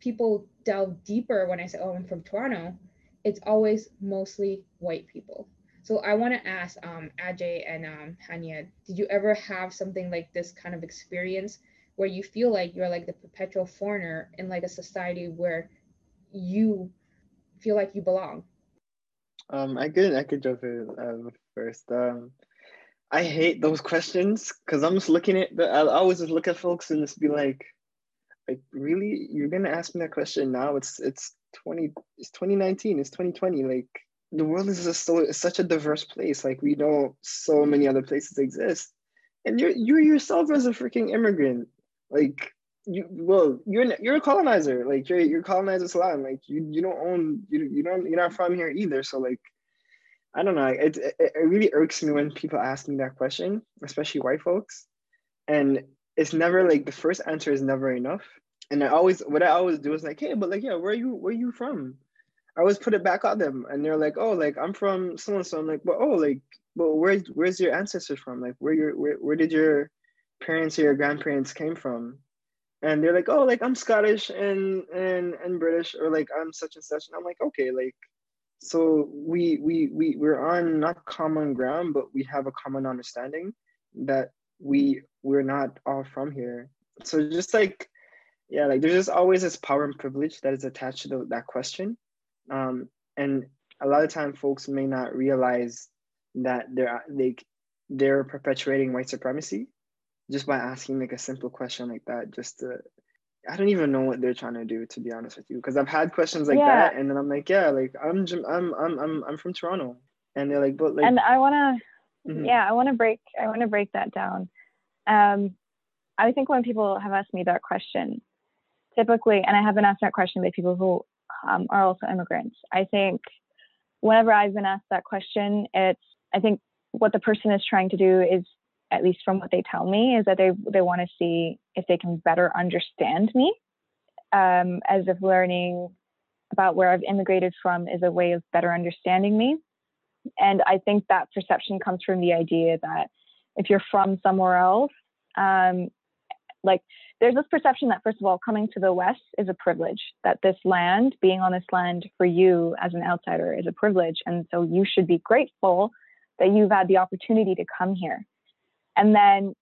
people delve deeper when I say, oh, I'm from Toronto, it's always mostly white people. So I want to ask um, Adjei and um, Haniah, did you ever have something like this kind of experience where you feel like you're like the perpetual foreigner in like a society where you feel like you belong? Um, I could I could jump in uh, first. Um, I hate those questions because I'm just looking at the. I always just look at folks and just be like, like really, you're gonna ask me that question now? It's it's 20 it's 2019 it's 2020 like the world is just so such a diverse place like we know so many other places exist. And you're you yourself as a freaking immigrant like you well you're you're a colonizer like you're you're colonizers land like you you don't own you, you don't you're not from here either so like i don't know it, it, it really irks me when people ask me that question especially white folks. And it's never like the first answer is never enough and I always what I always do is like, hey, but like, yeah, where are you where are you from? I always put it back on them, and they're like, oh, like I'm from so and so. I'm like, but oh, like, but where's where's your ancestors from? Like, where your where where did your parents or your grandparents came from? And they're like, oh, like I'm Scottish and and and British, or like I'm such and such. And I'm like, okay, like, so we we we we're on not common ground, but we have a common understanding that we we're not all from here. So just like yeah like there's just always this power and privilege that is attached to the, that question um, and a lot of time folks may not realize that they're they they're perpetuating white supremacy just by asking like a simple question like that just to I don't even know what they're trying to do to be honest with you because I've had questions like yeah. that and then I'm like yeah like I'm I'm I'm I'm I'm from Toronto and they're like but like and I want to mm-hmm. yeah I want to break I want to break that down um I think when people have asked me that question typically, and I have been asked that question by people who um, are also immigrants. I think whenever I've been asked that question, it's I think what the person is trying to do is, at least from what they tell me, is that they they want to see if they can better understand me, um, as if learning about where I've immigrated from is a way of better understanding me. And I think that perception comes from the idea that if you're from somewhere else, um, like there's this perception that first of all coming to the west is a privilege that this land being on this land for you as an outsider is a privilege. And so you should be grateful that you've had the opportunity to come here. And then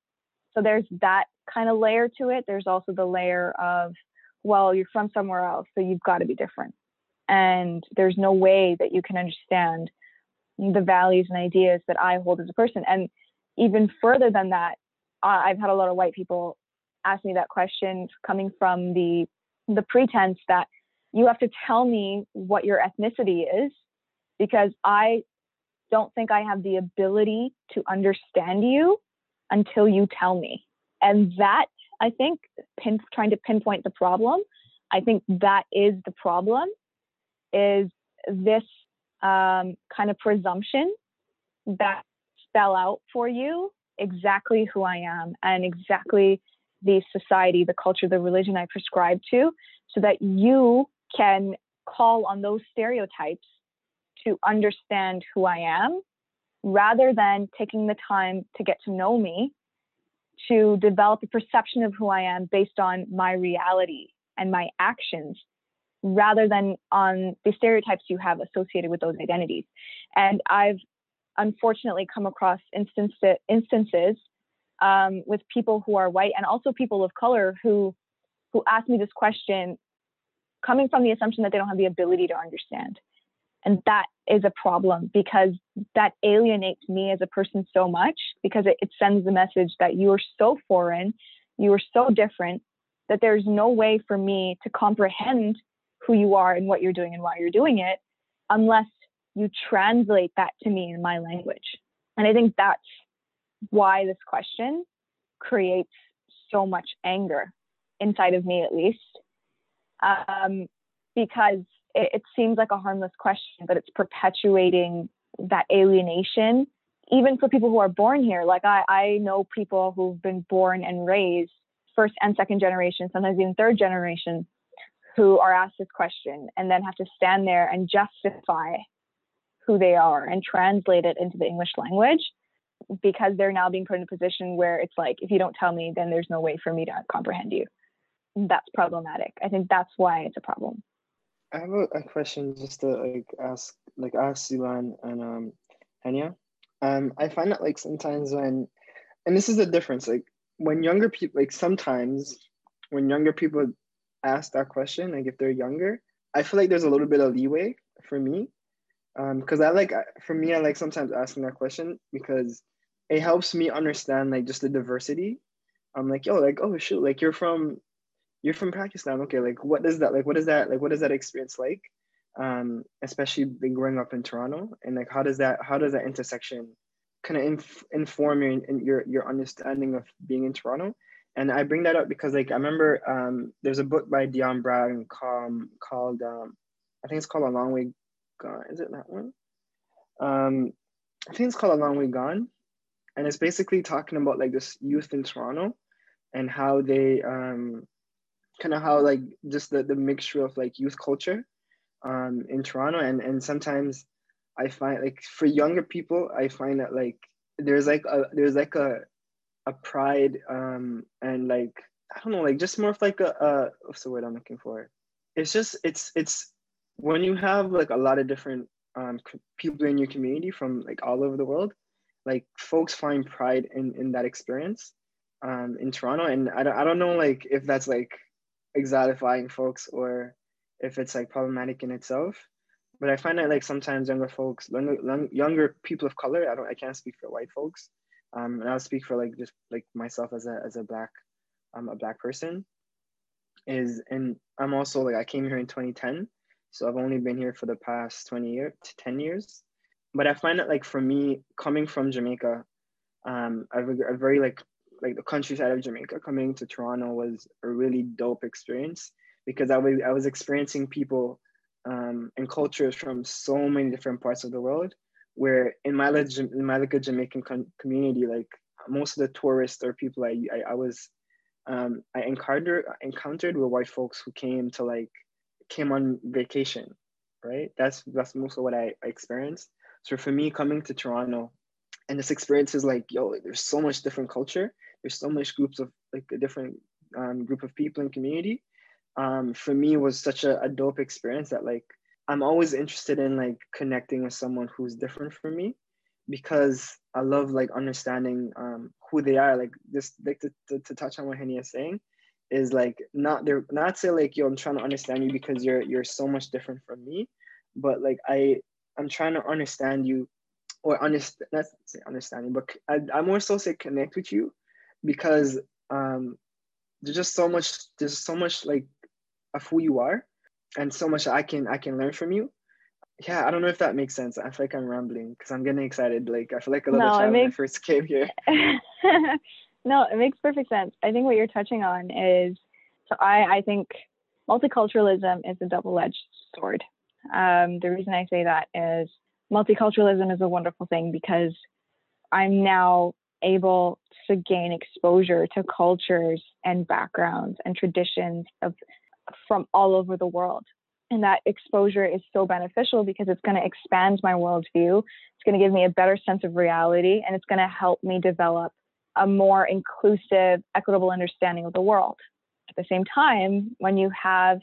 so there's that kind of layer to it. There's also the layer of well you're from somewhere else so you've got to be different. And there's no way that you can understand the values and ideas that i hold as a person. And even further than that i've had a lot of white people ask me that question coming from the the pretense that you have to tell me what your ethnicity is because I don't think I have the ability to understand you until you tell me. And that I think pin, trying to pinpoint the problem, I think that is the problem is this um, kind of presumption that spell out for you exactly who I am and exactly the society, the culture, the religion I prescribe to, so that you can call on those stereotypes to understand who I am rather than taking the time to get to know me to develop a perception of who I am based on my reality and my actions rather than on the stereotypes you have associated with those identities. And I've unfortunately come across instance, instances um, with people who are white and also people of color who who ask me this question coming from the assumption that they don't have the ability to understand. And that is a problem because that alienates me as a person so much because it, it sends the message that you are so foreign you are so different that there's no way for me to comprehend who you are and what you're doing and why you're doing it unless you translate that to me in my language. And i think that's why this question creates so much anger inside of me, at least, um, because it, it seems like a harmless question, but it's perpetuating that alienation, even for people who are born here. Like I, I know people who've been born and raised first and second generation, sometimes even third generation, who are asked this question and then have to stand there and justify who they are and translate it into the English language because they're now being put in a position where it's like if you don't tell me then there's no way for me to comprehend you. That's problematic. I think that's why it's a problem. I have a, a question just to like ask like ask Silan and um Haniah. um i find that like sometimes when and this is the difference like when younger people like sometimes when younger people ask that question like if they're younger i feel like there's a little bit of leeway for me. Um because i like for me i like sometimes asking that question because it helps me understand like just the diversity. I'm like, yo, like, oh shoot, like you're from you're from Pakistan. Okay, like what is that? Like what is that like what is that experience like? Um, especially being growing up in Toronto and like how does that how does that intersection kind of inf- inform your your your understanding of being in Toronto? And I bring that up because like I remember um, there's a book by Dionne Brand called called um, I think it's called A Long Way Gone. Is it that one? Um, I think it's called A Long Way Gone and it's basically talking about like this youth in Toronto and how they um kind of how like just the, the mixture of like youth culture um in Toronto. And and sometimes I find like for younger people I find that like there's like a there's like a a pride um and like I don't know like just more of like a, a what's the word I'm looking for? It's just it's it's when you have like a lot of different um people in your community from like all over the world like folks find pride in in that experience um, in Toronto, and I don't I don't know like if that's like exotifying folks or if it's like problematic in itself. But I find that like sometimes younger folks, younger, younger people of color, I don't I can't speak for white folks, um, and I'll speak for like just like myself as a as a black um, a black person. Is and I'm also like I came here in 2010 so I've only been here for the past 20 years to 10 years but I find that like for me coming from Jamaica, um, a, a very like like the countryside of Jamaica coming to Toronto was a really dope experience because I was I was experiencing people um, and cultures from so many different parts of the world. Where in my in my like Jamaican community, like most of the tourists or people I I, I was um, I encountered encountered were white folks who came to like came on vacation, right? That's that's most of what I, I experienced. So for me, coming to Toronto, and this experience is like, yo, there's so much different culture. There's so much groups of like a different um, group of people and community. Um, for me, was such a, a dope experience that like I'm always interested in like connecting with someone who's different from me because I love like understanding um, who they are. Like this, like to, to, to touch on what Haniah is saying, is like not they're not say like yo, I'm trying to understand you because you're you're so much different from me, but like I I'm trying to understand you, or understand not say understanding, but I I more so say connect with you, because um there's just so much there's so much like of who you are, and so much I can I can learn from you yeah, I don't know if that makes sense. I feel like I'm rambling because I'm getting excited. Like I feel like a little no, child makes... when I first came here. no, it makes perfect sense. I think what you're touching on is so I, I think multiculturalism is a double-edged sword. Um, the reason I say that is multiculturalism is a wonderful thing because I'm now able to gain exposure to cultures and backgrounds and traditions of from all over the world and that exposure is so beneficial because it's going to expand my worldview. It's going to give me a better sense of reality and it's going to help me develop a more inclusive, equitable understanding of the world. At the same time, when you have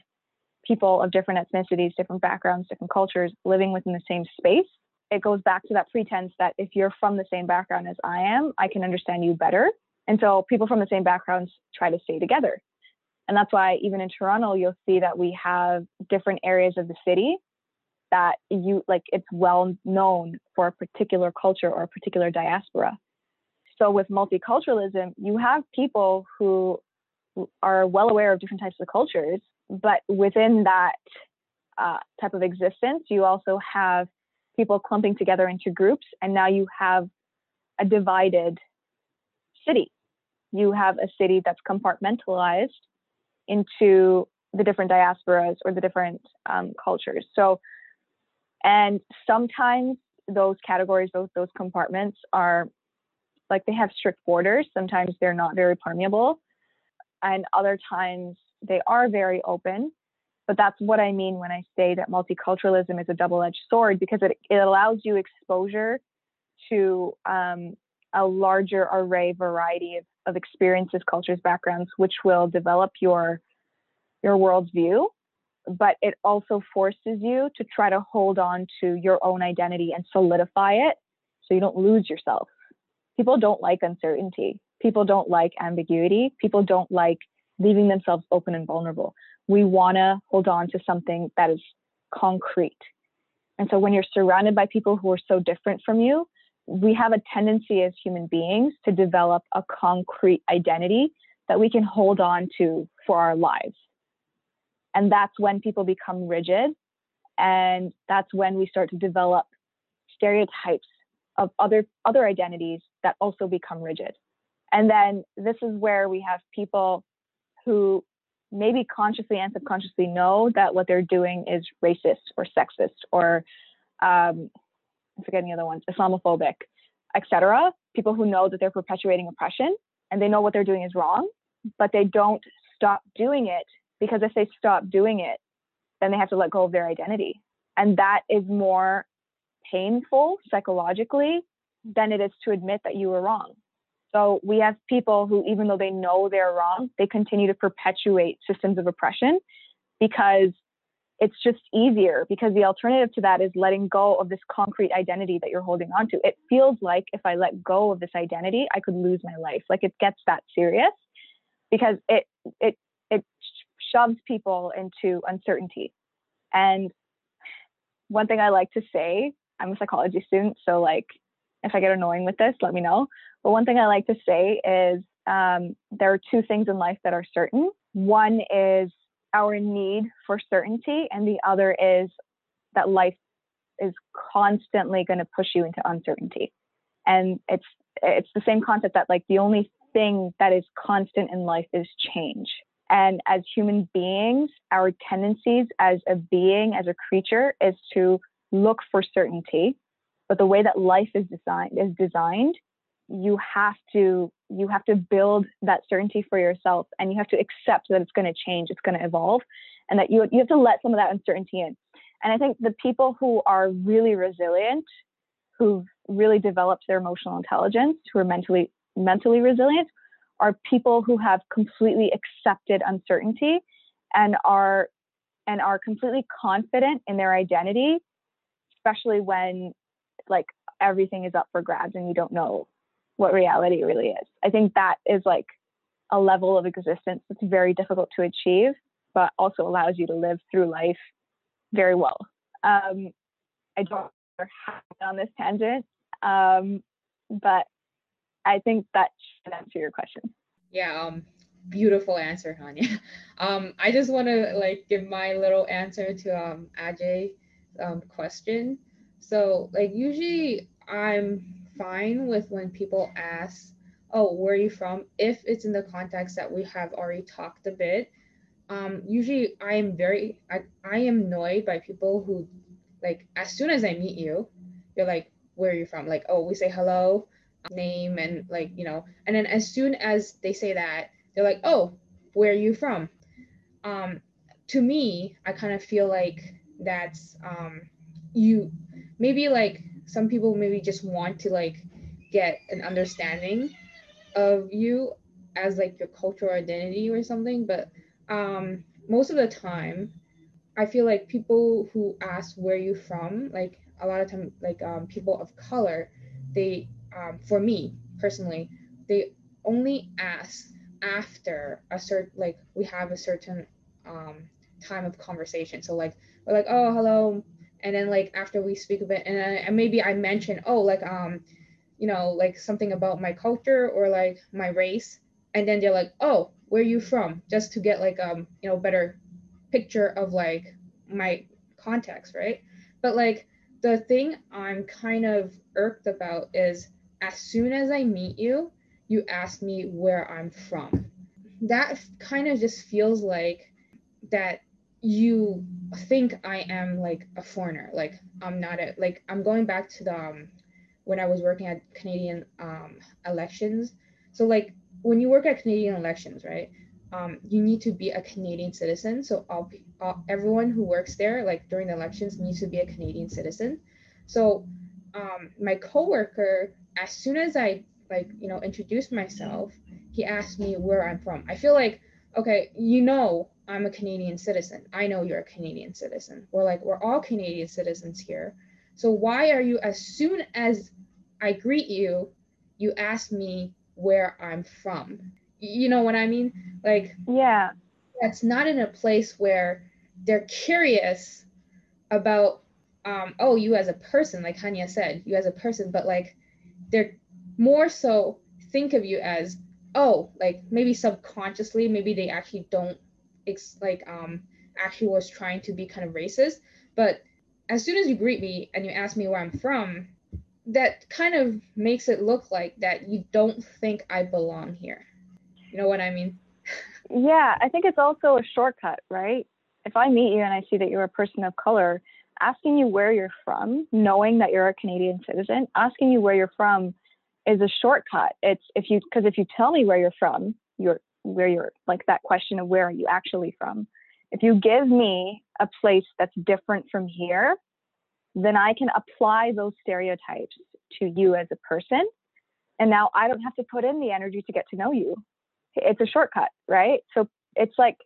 people of different ethnicities, different backgrounds, different cultures living within the same space, it goes back to that pretense that if you're from the same background as I am, I can understand you better. And so people from the same backgrounds try to stay together. And that's why even in Toronto, you'll see that we have different areas of the city that you like it's well known for a particular culture or a particular diaspora. So with multiculturalism, you have people who are well aware of different types of cultures, but within that uh, type of existence, you also have people clumping together into groups, and now you have a divided city. You have a city that's compartmentalized into the different diasporas or the different um, cultures. So, and sometimes those categories, those those compartments are like they have strict borders. Sometimes they're not very permeable, and other times they are very open. But that's what I mean when I say that multiculturalism is a double-edged sword because it, it allows you exposure to um, a larger array variety of, of experiences, cultures, backgrounds, which will develop your your worldview, but it also forces you to try to hold on to your own identity and solidify it so you don't lose yourself. People don't like uncertainty. People don't like ambiguity. People don't like leaving themselves open and vulnerable. We want to hold on to something that is concrete. And so when you're surrounded by people who are so different from you, we have a tendency as human beings to develop a concrete identity that we can hold on to for our lives. And that's when people become rigid. And that's when we start to develop stereotypes of other, other identities that also become rigid. And then this is where we have people who maybe consciously and subconsciously know that what they're doing is racist or sexist or um, I'm forgetting the other ones, Islamophobic, etc. People who know that they're perpetuating oppression and they know what they're doing is wrong, but they don't stop doing it because if they stop doing it, then they have to let go of their identity. And that is more painful psychologically than it is to admit that you were wrong. So we have people who, even though they know they're wrong, they continue to perpetuate systems of oppression because it's just easier because the alternative to that is letting go of this concrete identity that you're holding on to. It feels like if I let go of this identity, I could lose my life. Like it gets that serious because it it it shoves people into uncertainty. And one thing I like to say, I'm a psychology student, so like if I get annoying with this, let me know. But one thing I like to say is um, there are two things in life that are certain. One is our need for certainty, and the other is that life is constantly going to push you into uncertainty. And it's it's the same concept that like the only thing that is constant in life is change. And as human beings, our tendencies as a being, as a creature, is to look for certainty. But the way that life is designed is designed, you have to you have to build that certainty for yourself and you have to accept that it's going to change, it's going to evolve, and that you you have to let some of that uncertainty in. And I think the people who are really resilient, who've really developed their emotional intelligence, who are mentally mentally resilient, are people who have completely accepted uncertainty and are and are completely confident in their identity, especially when like everything is up for grabs and you don't know what reality really is. I think that is like a level of existence that's very difficult to achieve, but also allows you to live through life very well. Um, I don't on this tangent, um, but I think that should answer your question. Yeah, um, beautiful answer, Haniah. Um, I just want to like give my little answer to um Adjei um question. So like usually I'm fine with when people ask, "Oh, where are you from?" If it's in the context that we have already talked a bit. Um, usually I am very I, I am annoyed by people who like as soon as I meet you, you're like, "Where are you from?" Like, oh, we say hello, name and like you know and then as soon as they say that they're like oh where are you from um to me i kind of feel like that's um you maybe like some people maybe just want to like get an understanding of you as like your cultural identity or something but um most of the time i feel like people who ask where you from like a lot of time like um, people of color they um, for me personally, they only ask after a certain like we have a certain um, time of conversation. So like we're like, oh hello, and then like after we speak a bit, and, then, and maybe I mention, oh like um, you know like something about my culture or like my race, and then they're like, oh where are you from? Just to get like um you know better picture of like my context, right? But like the thing I'm kind of irked about is as soon as I meet you, you ask me where I'm from. That kind of just feels like that you think I am like a foreigner. Like I'm not a like I'm going back to the um, when I was working at Canadian um, elections. So like when you work at Canadian elections, right? Um, you need to be a Canadian citizen. So all, everyone who works there, like during the elections, needs to be a Canadian citizen. So um, my coworker as soon as I like, you know, introduced myself, he asked me where I'm from. I feel like, okay, you know, I'm a Canadian citizen. I know you're a Canadian citizen. We're like, we're all Canadian citizens here. So why are you, as soon as I greet you, you ask me where I'm from? You know what I mean? Like, yeah, that's not in a place where they're curious about, um, oh, you as a person, like Haniah said, you as a person, but like they're more so think of you as oh like maybe subconsciously maybe they actually don't ex- like um actually was trying to be kind of racist but as soon as you greet me and you ask me where i'm from that kind of makes it look like that you don't think i belong here. You know what i mean? Yeah i think it's also a shortcut right? If i meet you and i see that you're a person of color asking you where you're from, knowing that you're a Canadian citizen, asking you where you're from is a shortcut. It's if you because if you tell me where you're from, you're where you're like that question of where are you actually from. If you give me a place that's different from here, then I can apply those stereotypes to you as a person. And now I don't have to put in the energy to get to know you. It's a shortcut, right? So it's like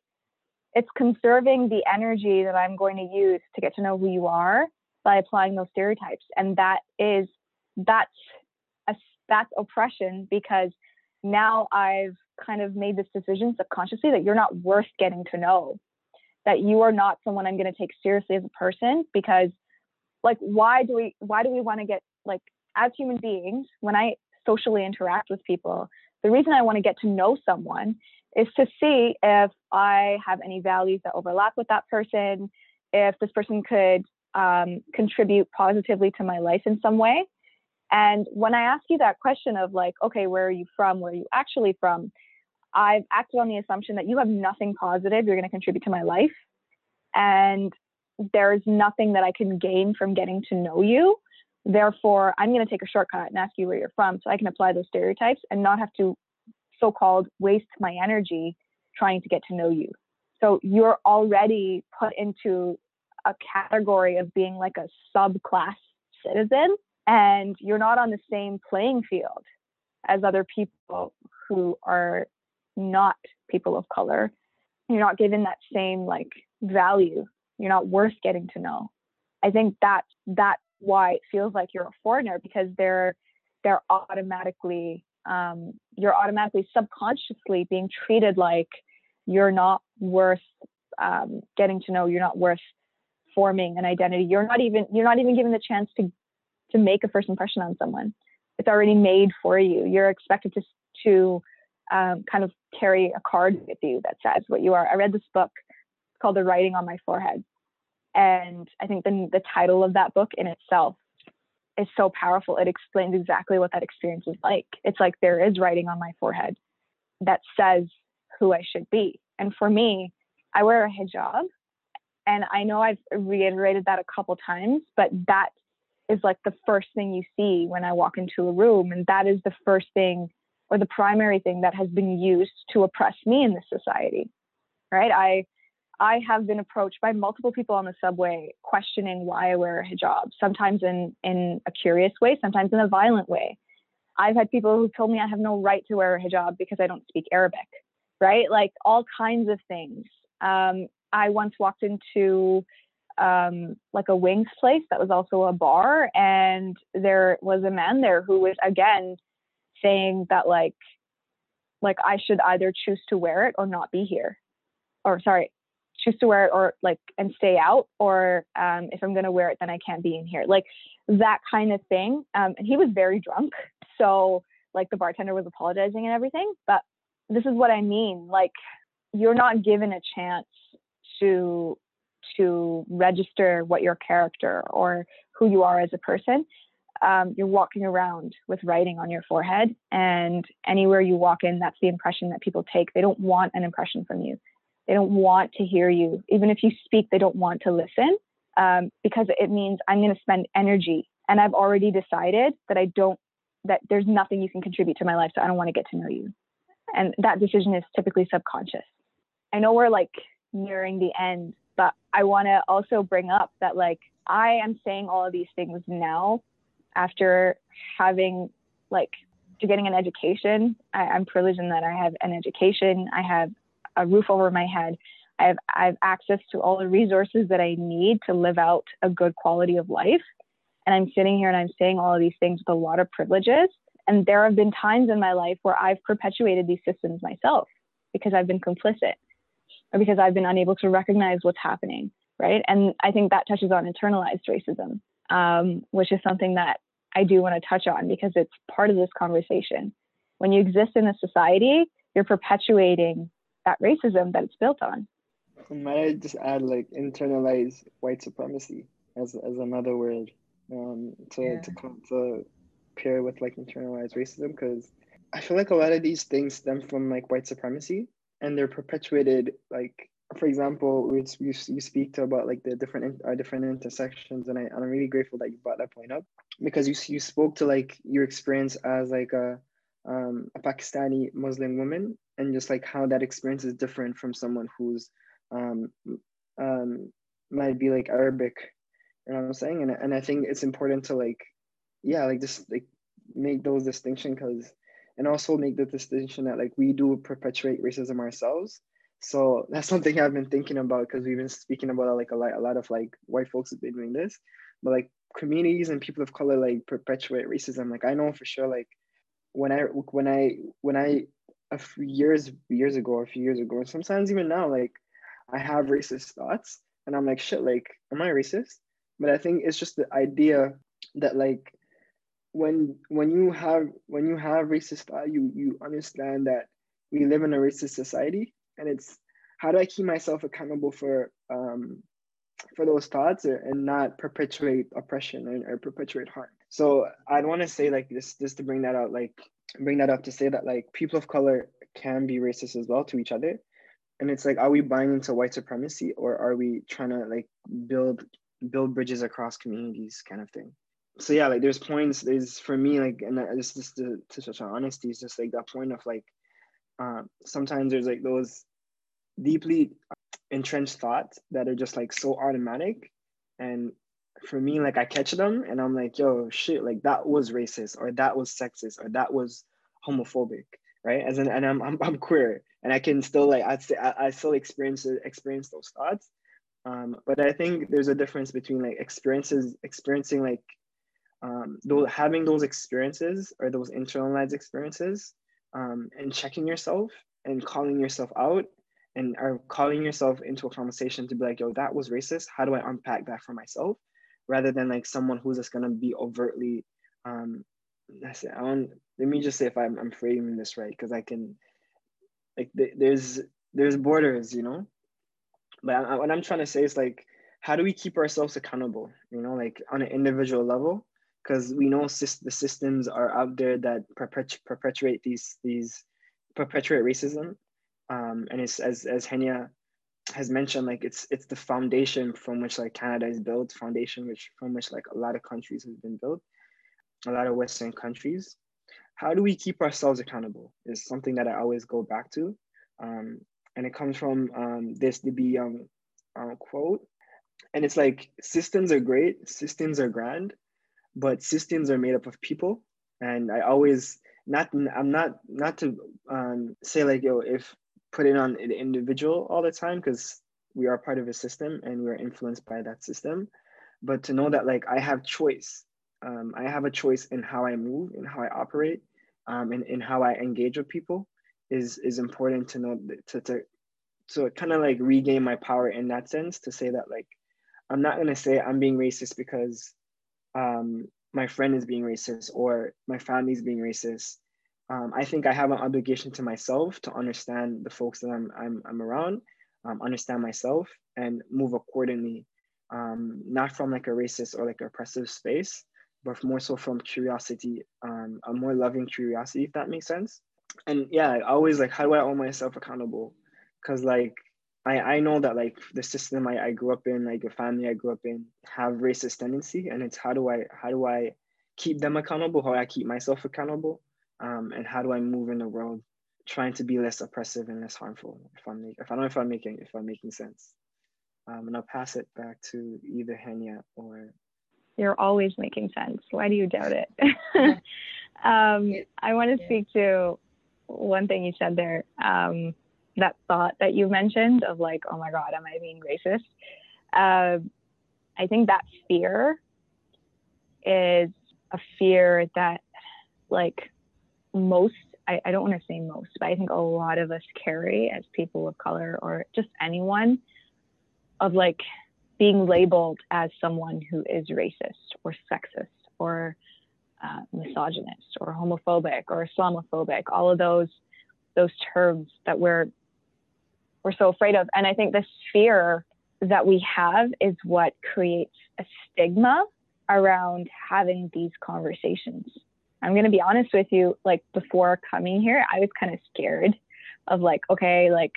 it's conserving the energy that I'm going to use to get to know who you are by applying those stereotypes. And that is that's a, that's oppression because now I've kind of made this decision subconsciously that you're not worth getting to know, that you are not someone I'm going to take seriously as a person because like why do we why do we want to get like as human beings when I socially interact with people, the reason I want to get to know someone is to see if I have any values that overlap with that person, if this person could um, contribute positively to my life in some way. And when I ask you that question of like, okay, where are you from? Where are you actually from? I've acted on the assumption that you have nothing positive you're going to contribute to my life. And there's nothing that I can gain from getting to know you. Therefore, I'm going to take a shortcut and ask you where you're from so I can apply those stereotypes and not have to so called waste my energy trying to get to know you. So you're already put into a category of being like a subclass citizen and you're not on the same playing field as other people who are not people of color. You're not given that same like value. You're not worth getting to know. I think that that's why it feels like you're a foreigner because they're they're automatically um, you're automatically subconsciously being treated like you're not worth um, getting to know. You're not worth forming an identity. You're not even you're not even given the chance to to make a first impression on someone. It's already made for you. You're expected to to um, kind of carry a card with you that says what you are. I read this book called The Writing on My Forehead, and I think the the title of that book in itself is so powerful. It explains exactly what that experience is like. It's like there is writing on my forehead that says who I should be. And for me, I wear a hijab and I know I've reiterated that a couple times, but that is like the first thing you see when I walk into a room. And that is the first thing or the primary thing that has been used to oppress me in this society. Right. I I have been approached by multiple people on the subway questioning why I wear a hijab, sometimes in, in a curious way, sometimes in a violent way. I've had people who told me I have no right to wear a hijab because I don't speak Arabic, right? Like all kinds of things. Um, I once walked into um, like a wings place that was also a bar, and there was a man there who was again saying that like like I should either choose to wear it or not be here, or sorry, choose to wear it or like and stay out, or um, if I'm gonna wear it, then I can't be in here, like that kind of thing. Um, and he was very drunk, so like the bartender was apologizing and everything, but this is what I mean, like you're not given a chance to to register what your character or who you are as a person um, you're walking around with writing on your forehead and anywhere you walk in that's the impression that people take. They don't want an impression from you. They don't want to hear you. Even if you speak they don't want to listen um, because it means i'm going to spend energy and i've already decided that i don't that there's nothing you can contribute to my life so i don't want to get to know you. And that decision is typically subconscious. I know we're like nearing the end, but I want to also bring up that like I am saying all of these things now after having like to getting an education. I, I'm privileged in that I have an education. I have a roof over my head. I have I have access to all the resources that I need to live out a good quality of life. And I'm sitting here and I'm saying all of these things with a lot of privileges. And there have been times in my life where I've perpetuated these systems myself because I've been complicit or because I've been unable to recognize what's happening, right? And I think that touches on internalized racism, um, which is something that I do want to touch on because it's part of this conversation. When you exist in a society, you're perpetuating that racism that it's built on. Might I just add like internalize white supremacy as, as another word um, to, yeah. to, to pair with like internalized racism because I feel like a lot of these things stem from like white supremacy and they're perpetuated like for example we, you, you speak to about like the different uh, different intersections and I, i'm really grateful that you brought that point up because you, you spoke to like your experience as like a, um, a pakistani muslim woman and just like how that experience is different from someone who's um, um, might be like arabic you know what i'm saying? And, and i think it's important to like yeah like just like make those distinctions because and also make the distinction that like we do perpetuate racism ourselves so that's something i've been thinking about because we've been speaking about like a lot, a lot of like white folks have been doing this. But like communities and people of color like perpetuate racism. Like i know for sure like when i when i when i a few years years ago a few years ago and sometimes even now like i have racist thoughts and i'm like shit like am i racist? But i think it's just the idea that like when when you have when you have racist thought, you you understand that we live in a racist society, and it's how do I keep myself accountable for um, for those thoughts and not perpetuate oppression and, or perpetuate harm. So I'd want to say like this just to bring that out, like bring that up to say that like people of color can be racist as well to each other and it's like are we buying into white supremacy or are we trying to like build build bridges across communities kind of thing so yeah like there's points there's for me like and this just to, to touch on honesty is just like that point of like uh, sometimes there's like those deeply entrenched thoughts that are just like so automatic. And for me like i catch them and i'm like yo shit like that was racist or that was sexist or that was homophobic right? As an and i'm i'm, I'm queer and i can still like i'd say i, I still experience experience those thoughts. Um, but i think there's a difference between like experiences experiencing like um, those having those experiences or those internalized experiences um, and checking yourself and calling yourself out and are calling yourself into a conversation to be like, yo, that was racist. How do I unpack that for myself? Rather than like someone who's just gonna be overtly, um, that's it. I don't, let me just say if I'm, I'm framing this right, because I can, like, th- there's there's borders, you know. But I, what I'm trying to say is like, how do we keep ourselves accountable? You know, like on an individual level, because we know the systems are out there that perpet- perpetuate these these perpetuate racism um, and it's as as Haniah has mentioned, like it's it's the foundation from which like Canada is built, foundation which from which like a lot of countries have been built, a lot of Western countries. How do we keep ourselves accountable? Is something that I always go back to, um, and it comes from um, this DB Young uh, quote, and it's like systems are great, systems are grand, but systems are made up of people, and I always not I'm not not to um, say like yo if put it on an individual all the time because we are part of a system and we are influenced by that system. But to know that like i have choice. Um, i have a choice in how i move and how i operate um, and in how i engage with people is is important to know to to, to kind of like regain my power in that sense to say that like i'm not going to say i'm being racist because um, my friend is being racist or my family is being racist um, I think I have an obligation to myself to understand the folks that I'm, I'm, I'm around, um, understand myself, and move accordingly, um, not from like a racist or like oppressive space, but more so from curiosity, um, a more loving curiosity, if that makes sense. And yeah, I always like, how do I hold myself accountable? Because like, I, I know that like the system I, I grew up in, like the family I grew up in, have racist tendency, and it's how do I how do I keep them accountable? How do I keep myself accountable? um, and how do I move in the world trying to be less oppressive and less harmful if I'm make, if I don't know if I'm making if I'm making sense. Um, and I'll pass it back to either Haniah or you're always making sense. Why do you doubt it? um, I want to speak to one thing you said there. Um, that thought that you mentioned of like, oh my God, am I being racist? Uh, I think that fear is a fear that like most I, I don't want to say most, but I think a lot of us carry as people of color or just anyone of like being labeled as someone who is racist or sexist or uh, misogynist or homophobic or Islamophobic, all of those those terms that we're we're so afraid of. And I think this fear that we have is what creates a stigma around having these conversations. I'm going to be honest with you, like before coming here, I was kind of scared of like, okay, like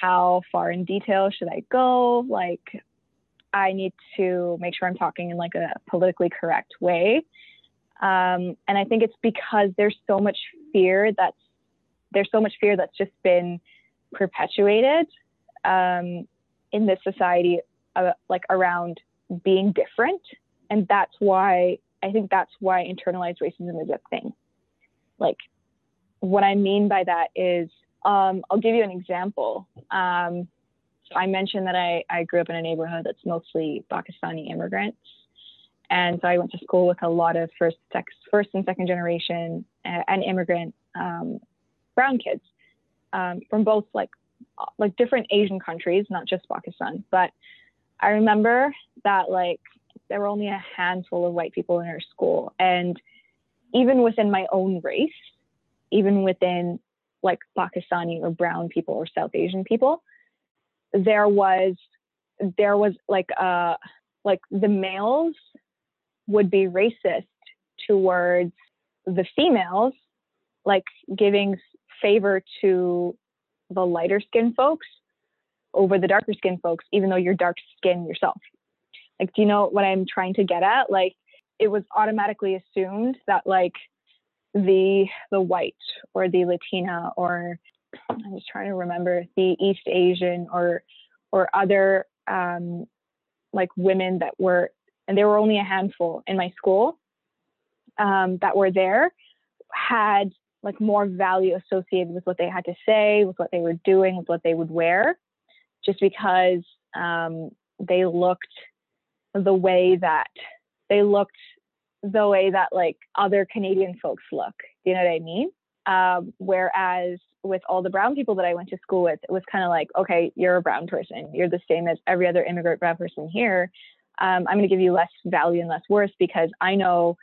how far in detail should I go? Like, I need to make sure I'm talking in like a politically correct way. Um, and I think it's because there's so much fear that's there's so much fear that's just been perpetuated um, in this society, uh, like around being different, and that's why I think that's why internalized racism is a thing. Like, what I mean by that is, um, I'll give you an example. Um, so I mentioned that I, I grew up in a neighborhood that's mostly Pakistani immigrants. And so I went to school with a lot of first, sex, first and second generation uh, and immigrant um, brown kids um, from both like like different Asian countries, not just Pakistan. But I remember that like there were only a handful of white people in our school. And even within my own race, even within like Pakistani or brown people or South Asian people, there was there was like uh like the males would be racist towards the females, like giving favor to the lighter skinned folks over the darker skinned folks, even though you're dark skinned yourself. Like, do you know what I'm trying to get at? Like, it was automatically assumed that like the the white or the Latina or I'm just trying to remember the East Asian or or other um, like women that were and there were only a handful in my school um, that were there had like more value associated with what they had to say, with what they were doing, with what they would wear, just because um, they looked the way that they looked the way that like other Canadian folks look. Do you know what I mean? Um, whereas with all the brown people that I went to school with, it was kind of like, okay, you're a brown person. You're the same as every other immigrant brown person here. Um, I'm going to give you less value and less worth because I know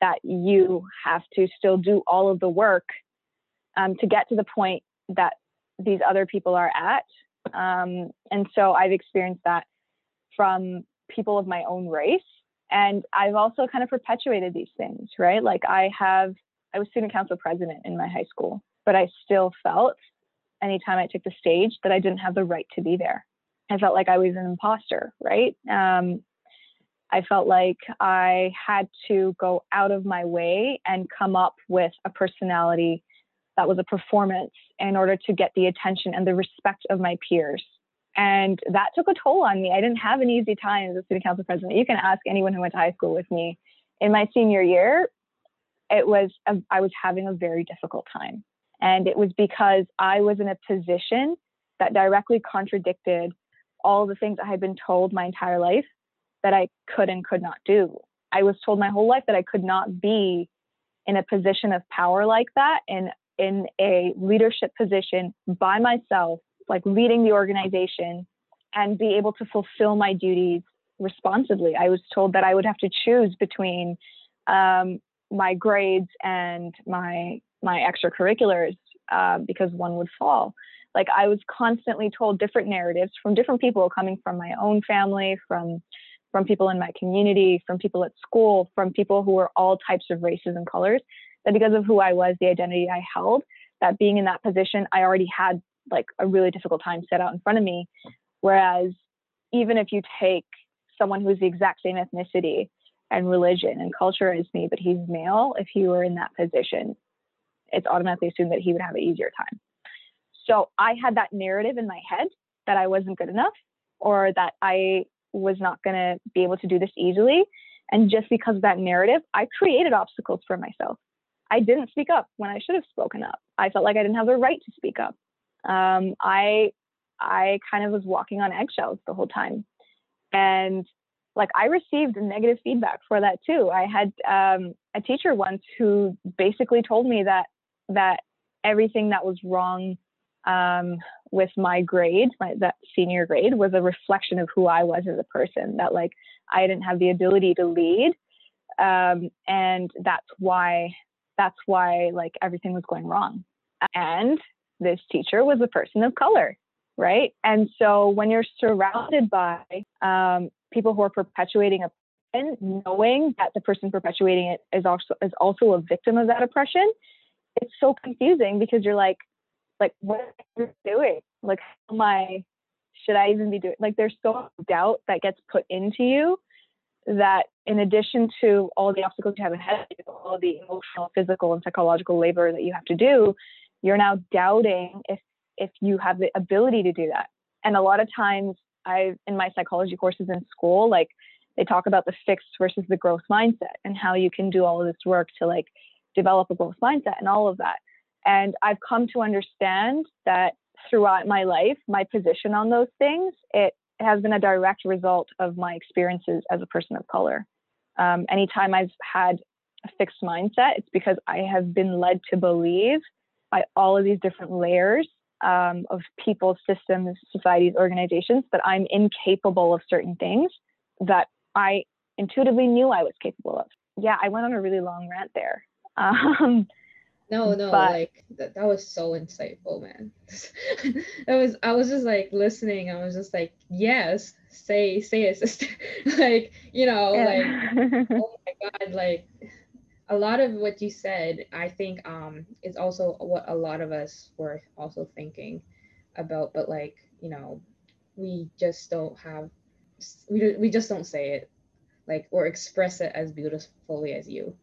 that you have to still do all of the work um, to get to the point that these other people are at. Um, and so I've experienced that from people of my own race. And I've also kind of perpetuated these things, right? Like I have, I was student council president in my high school, but I still felt anytime I took the stage that I didn't have the right to be there. I felt like I was an imposter, right? Um, I felt like I had to go out of my way and come up with a personality that was a performance in order to get the attention and the respect of my peers. And that took a toll on me. I didn't have an easy time as a student council president. You can ask anyone who went to high school with me. In my senior year, it was a, I was having a very difficult time. And it was because I was in a position that directly contradicted all the things I had been told my entire life that I could and could not do. I was told my whole life that I could not be in a position of power like that and in a leadership position by myself, like leading the organization and be able to fulfill my duties responsibly. I was told that I would have to choose between um, my grades and my my extracurriculars uh, because one would fall. Like I was constantly told different narratives from different people coming from my own family, from from people in my community, from people at school, from people who were all types of races and colors, that because of who I was, the identity I held, that being in that position, I already had like a really difficult time set out in front of me. Whereas even if you take someone who's the exact same ethnicity and religion and culture as me, but he's male, if he were in that position, it's automatically assumed that he would have an easier time. So I had that narrative in my head that I wasn't good enough or that I was not going to be able to do this easily. And just because of that narrative, I created obstacles for myself. I didn't speak up when I should have spoken up. I felt like I didn't have the right to speak up. Um, I I kind of was walking on eggshells the whole time, and like I received negative feedback for that too. I had um, a teacher once who basically told me that that everything that was wrong um, with my grade, my, that senior grade, was a reflection of who I was as a person. That like I didn't have the ability to lead, um, and that's why that's why like everything was going wrong. And this teacher was a person of color, right? And so when you're surrounded by um, people who are perpetuating oppression, knowing that the person perpetuating it is also is also a victim of that oppression, it's so confusing because you're like, like what am I doing? Like how am I should I even be doing like there's so much doubt that gets put into you that in addition to all the obstacles you have ahead of you, all the emotional, physical, and psychological labor that you have to do, you're now doubting if if you have the ability to do that. And a lot of times I in my psychology courses in school, like they talk about the fixed versus the growth mindset and how you can do all of this work to like develop a growth mindset and all of that. And I've come to understand that throughout my life, my position on those things, it has been a direct result of my experiences as a person of color. Um, anytime I've had a fixed mindset, it's because I have been led to believe by all of these different layers um, of people, systems, societies, organizations that I'm incapable of certain things that I intuitively knew I was capable of. Yeah, I went on a really long rant there. Um, no, no, but, like that, that was so insightful, man. that was I was just like listening. I was just like, yes, say say it, sister. like, you know, yeah. like oh my god, like a lot of what you said, I think, um, is also what a lot of us were also thinking about. But like, you know, we just don't have, we we just don't say it, like or express it as beautifully as you.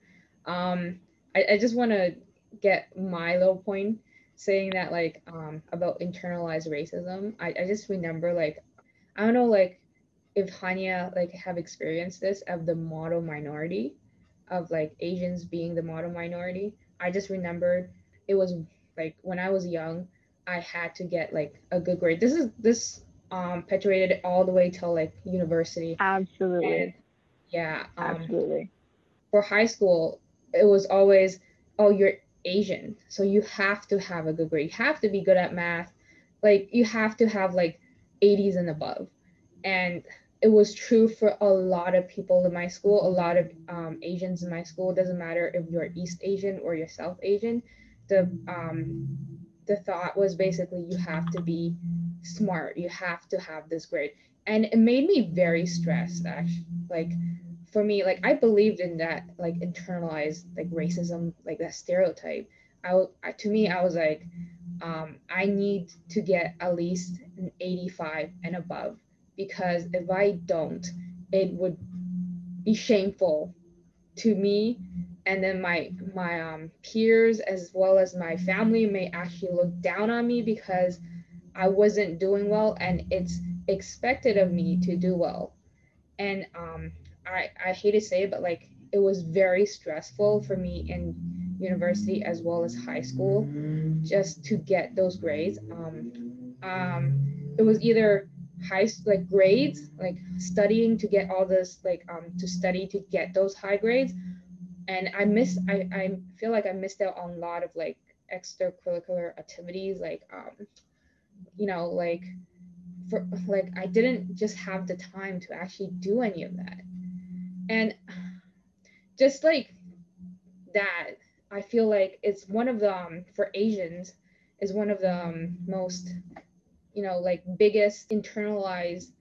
Um, I, I just want to get my little point saying that like um about internalized racism. I, I just remember like I don't know like if Haniah like have experienced this of the model minority of like Asians being the model minority. I just remembered it was like when I was young, I had to get like a good grade. This is this um perpetuated all the way till like university. Absolutely. And, yeah. Um, Absolutely. For high school, it was always, oh, you're Asian, so you have to have a good grade. You have to be good at math. Like you have to have like 80s and above. And it was true for a lot of people in my school, a lot of um, Asians in my school. It doesn't matter if you're East Asian or you're South Asian. The um, the thought was basically you have to be smart. You have to have this grade, and it made me very stressed. Actually, like for me, like I believed in that like internalized like racism, like that stereotype. I, I to me, I was like, um, I need to get at least an 85 and above because if I don't, it would be shameful to me and then my my um, peers as well as my family may actually look down on me because I wasn't doing well and it's expected of me to do well and um, I I hate to say it but like it was very stressful for me in university as well as high school just to get those grades. Um, um, it was either high like grades like studying to get all this like um to study to get those high grades. And i miss i i feel like i missed out on a lot of like extracurricular activities like um you know like for like i didn't just have the time to actually do any of that and just like that i feel like it's one of the um, for asians is one of the um, most you know like biggest internalized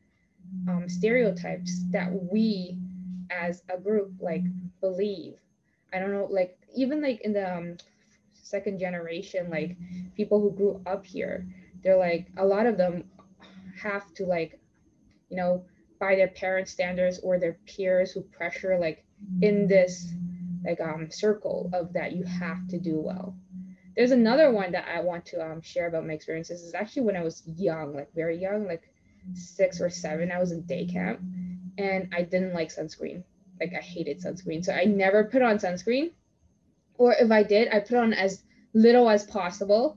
um, stereotypes that we as a group like believe. I don't know like even like in the um, second generation like people who grew up here they're like a lot of them have to like you know by their parents standards or their peers who pressure like in this like um circle of that you have to do well there's another one that I want to um, share about my experiences. Is actually when I was young, like very young, like six or seven. I was in day camp, and I didn't like sunscreen. Like I hated sunscreen, so I never put on sunscreen. Or if I did, I put on as little as possible,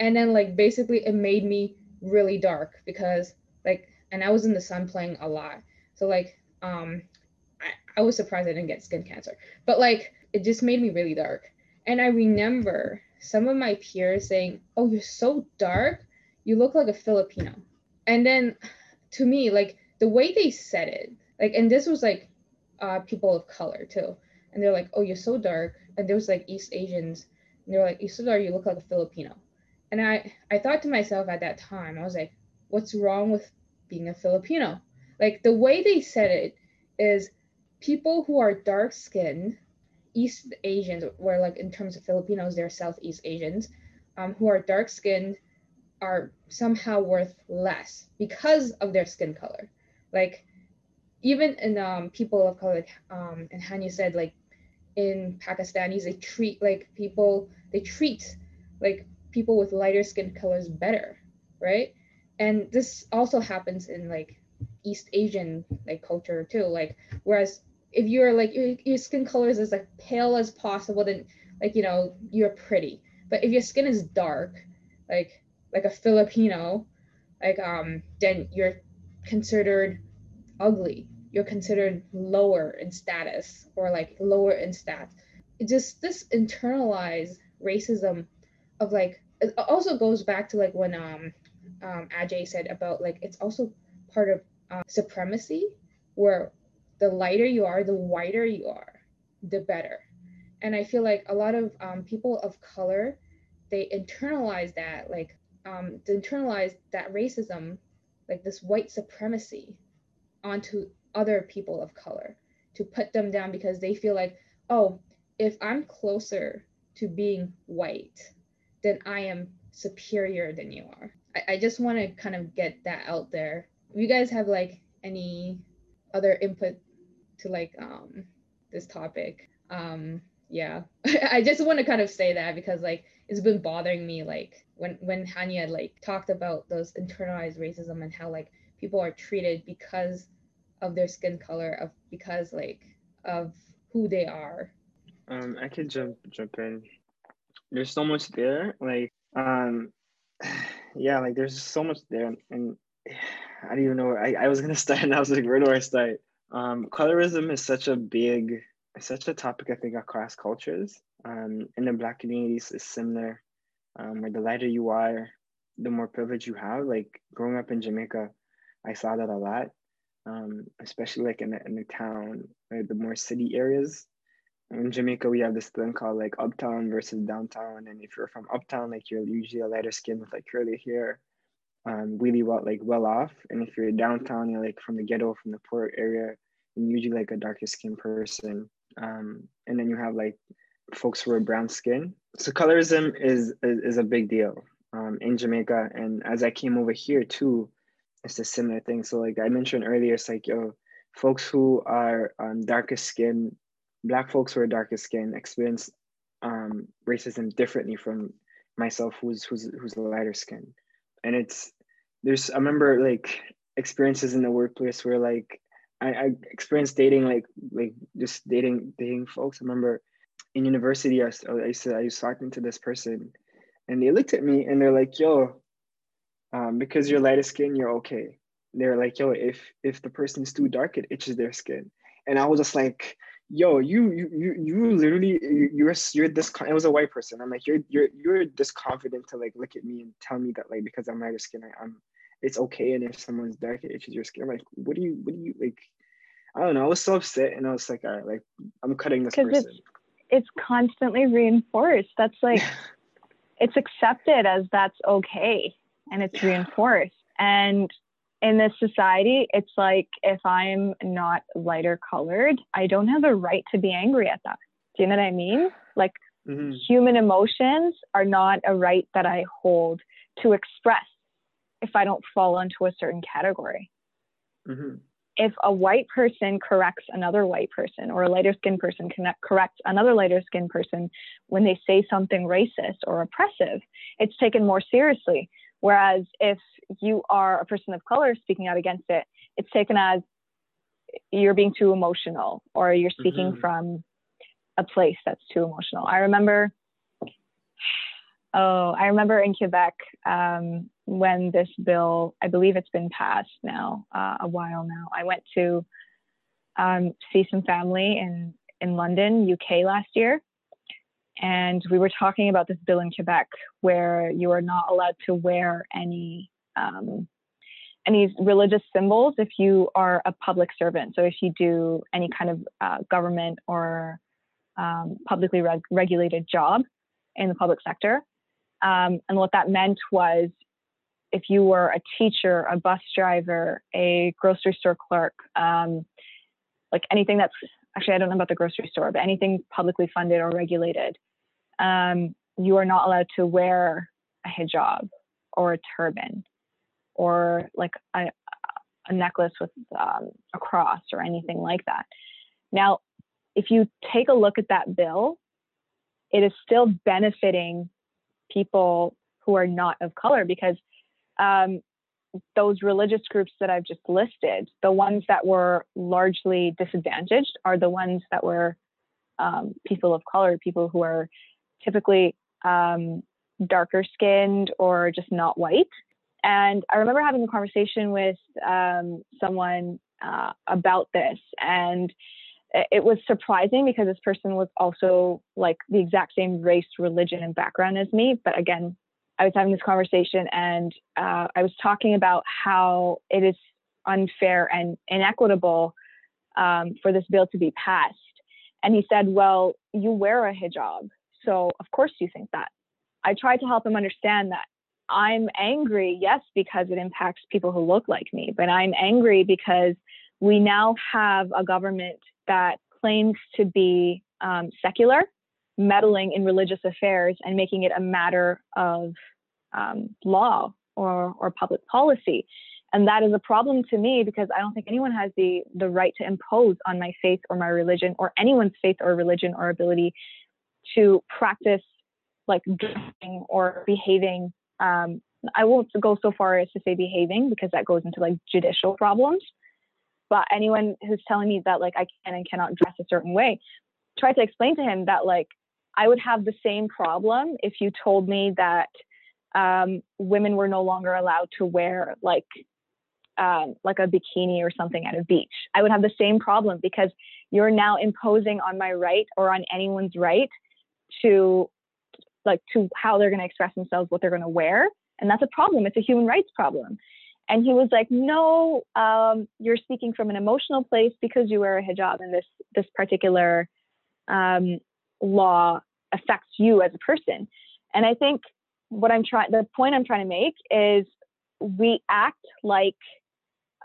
and then like basically it made me really dark because and I was in the sun playing a lot. So like, um, I, I was surprised I didn't get skin cancer, but like it just made me really dark. And I remember some of my peers saying, "Oh, you're so dark. You look like a Filipino." And then to me, like the way they said it, like and this was like uh people of color too. And they're like, "Oh, you're so dark." And there was like East Asians, and they were like, "You're so dark. You look like a Filipino." And I I thought to myself at that time, I was like, "What's wrong with being a Filipino?" Like the way they said it is people who are dark skinned East Asians, where like in terms of Filipinos, they're Southeast Asians, um, who are dark skinned, are somehow worth less because of their skin color. Like even in um, people of color, um, and Haniah said like in Pakistanis, they treat like people, they treat like people with lighter skin colors better, right? And this also happens in like East Asian like culture too. Like whereas if you're like your, your skin color is as like pale as possible, then like you know you're pretty. But if your skin is dark, like like a Filipino, like um, then you're considered ugly. You're considered lower in status or like lower in stats. It just this internalized racism of like it also goes back to like when um um Adjei said about like it's also part of uh, supremacy where the lighter you are, the whiter you are, the better. And I feel like a lot of um, people of color, they internalize that, like, um, they internalize that racism, like this white supremacy, onto other people of color to put them down because they feel like, oh, if I'm closer to being white, then I am superior than you are. I, I just want to kind of get that out there. If you guys have like any other input to like um this topic, um yeah, I just want to kind of say that because like it's been bothering me like when when Haniah like talked about those internalized racism and how like people are treated because of their skin color of because like of who they are. Um i could jump jump in. There's so much there like um yeah like there's so much there and i don't even know where I, I was gonna start and i was like where do i start? Um colorism is such a big such a topic i think across cultures. Um in the black communities is similar. Um where the lighter you are the more privilege you have. Like growing up in jamaica i saw that a lot. Um, especially like in the, in the town, right, the more city areas. In Jamaica, we have this thing called like uptown versus downtown. And if you're from uptown, like you're usually a lighter skin with like curly hair, um, really well, like well off. And if you're downtown, you're like from the ghetto, from the poor area, and usually like a darker skin person. Um, and then you have like folks who are brown skin. So colorism is, is, is a big deal um, in Jamaica. And as I came over here too, it's a similar thing. So like I mentioned earlier, it's like yo, folks who are um, darker skin, black folks who are darker skin experience um, racism differently from myself, who's who's who's lighter skin, and it's there's I remember like experiences in the workplace where like I, I experienced dating like like just dating dating folks. I remember in university I, I used to I was talking to this person, and they looked at me and they're like, "Yo, um, because you're lighter skin, you're okay. They're like, yo, if if the person is too dark, it itches their skin. And I was just like, yo, you you you you literally you're you're this. It was a white person. I'm like, you're you're you're this confident to like look at me and tell me that like because I'm lighter skin, I, I'm it's okay. And if someone's dark, it itches your skin. I'm like, what do you what do you like? I don't know. I was so upset, and I was like, all right, like I'm cutting this person. It's, it's constantly reinforced. That's like, it's accepted as that's okay and it's yeah. reinforced. And in this society, it's like if I'm not lighter colored, I don't have a right to be angry at that. Do you know what I mean? Like mm-hmm. human emotions are not a right that I hold to express if I don't fall into a certain category. Mm-hmm. If a white person corrects another white person, or a lighter skinned person corrects another lighter skinned person when they say something racist or oppressive, it's taken more seriously Whereas if you are a person of color speaking out against it, it's taken as you're being too emotional or you're speaking mm-hmm. from a place that's too emotional. I remember, oh, I remember in Quebec um, when this bill, I believe it's been passed now, uh, a while now. I went to um, see some family in in London, UK last year, and we were talking about this bill in Quebec where you are not allowed to wear any um, any religious symbols if you are a public servant. So if you do any kind of uh, government or um, publicly reg- regulated job in the public sector. Um, and what that meant was if you were a teacher, a bus driver, a grocery store clerk, um, like anything that's actually, I don't know about the grocery store, but anything publicly funded or regulated, um, you are not allowed to wear a hijab or a turban or like a, a necklace with um, a cross or anything like that. Now, if you take a look at that bill, it is still benefiting people who are not of color because um, those religious groups that I've just listed, the ones that were largely disadvantaged are the ones that were um, people of color, people who are typically um, darker skinned or just not white. And I remember having a conversation with um, someone uh, about this, and it was surprising because this person was also like the exact same race, religion, and background as me. But again, I was having this conversation and uh, I was talking about how it is unfair and inequitable um, for this bill to be passed. And he said, Well, you wear a hijab. So, of course, you think that. I tried to help him understand that I'm angry, yes, because it impacts people who look like me, but I'm angry because we now have a government that claims to be um, secular, meddling in religious affairs and making it a matter of um, law or, or public policy. And that is a problem to me because I don't think anyone has the, the right to impose on my faith or my religion or anyone's faith or religion or ability to practice like dressing or behaving. Um, I won't go so far as to say behaving because that goes into like judicial problems. But anyone who's telling me that like I can and cannot dress a certain way, try to explain to him that like I would have the same problem if you told me that um, women were no longer allowed to wear like um, like a bikini or something at a beach. I would have the same problem because you're now imposing on my right or on anyone's right to like to how they're going to express themselves, what they're going to wear, and that's a problem. It's a human rights problem. And he was like, "No, um, you're speaking from an emotional place because you wear a hijab, and this this particular um, law affects you as a person." And I think what I'm trying, the point I'm trying to make is we act like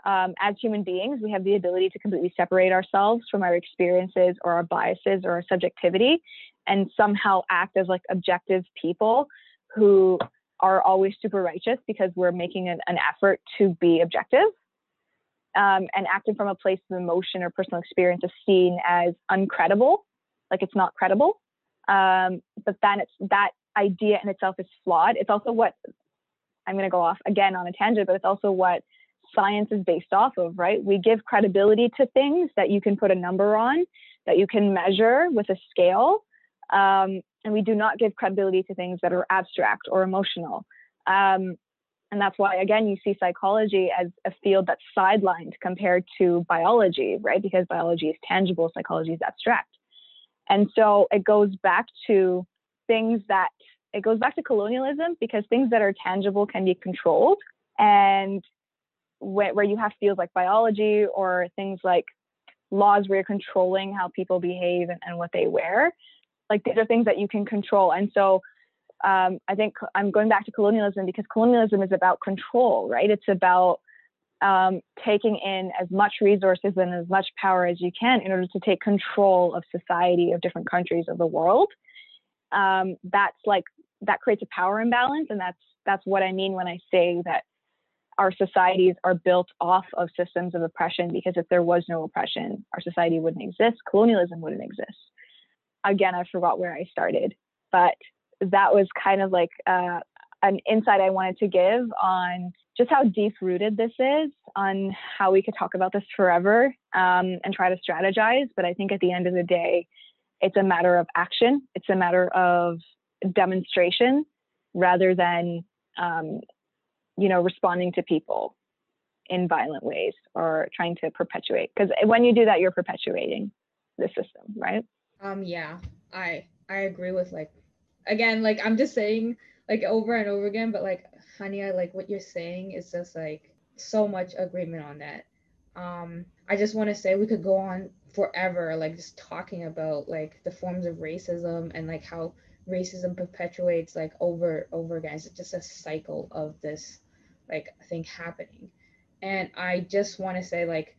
um, as human beings, we have the ability to completely separate ourselves from our experiences or our biases or our subjectivity and somehow act as like objective people who are always super righteous because we're making an, an effort to be objective. Um, and acting from a place of emotion or personal experience is seen as uncredible, like it's not credible. Um, but then it's that idea in itself is flawed. It's also what I'm going to go off again on a tangent, but it's also what science is based off of, right? We give credibility to things that you can put a number on, that you can measure with a scale. Um, and we do not give credibility to things that are abstract or emotional. Um, and that's why, again, you see psychology as a field that's sidelined compared to biology, right? Because biology is tangible, psychology is abstract. And so it goes back to things that, it goes back to colonialism because things that are tangible can be controlled. And where, where you have fields like biology or things like laws where you're controlling how people behave and, and what they wear. Like these are things that you can control. And so um, I think I'm going back to colonialism because colonialism is about control, right? It's about um, taking in as much resources and as much power as you can in order to take control of society of different countries of the world. Um, that's like that creates a power imbalance, and that's that's what I mean when I say that our societies are built off of systems of oppression because if there was no oppression, our society wouldn't exist, colonialism wouldn't exist. Again, I forgot where I started, but that was kind of like uh, an insight I wanted to give on just how deep rooted this is, on how we could talk about this forever um, and try to strategize. But I think at the end of the day, it's a matter of action, it's a matter of demonstration rather than um, you know, responding to people in violent ways or trying to perpetuate. Because when you do that, you're perpetuating the system, right? Um, yeah, I I agree with like, again, like I'm just saying like over and over again, but like, honey, I like what you're saying is just like so much agreement on that. Um, I just want to say we could go on forever, like just talking about like the forms of racism and like how racism perpetuates like over over again. It's just a cycle of this like thing happening. And I just want to say like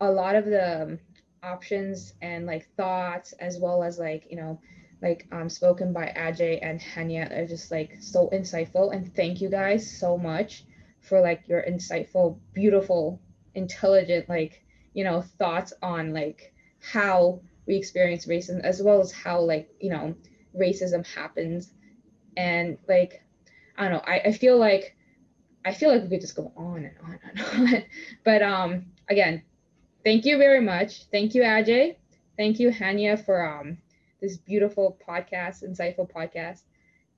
a lot of the um, options and like thoughts as well as like you know like um spoken by Adjei and Haniah are just like so insightful. And thank you guys so much for like your insightful beautiful intelligent like you know thoughts on like how we experience racism as well as how like you know racism happens. And like i don't know i, I feel like i feel like we could just go on and on and on. But um again thank you very much. Thank you Adjei. Thank you Haniah, for um this beautiful podcast insightful podcast.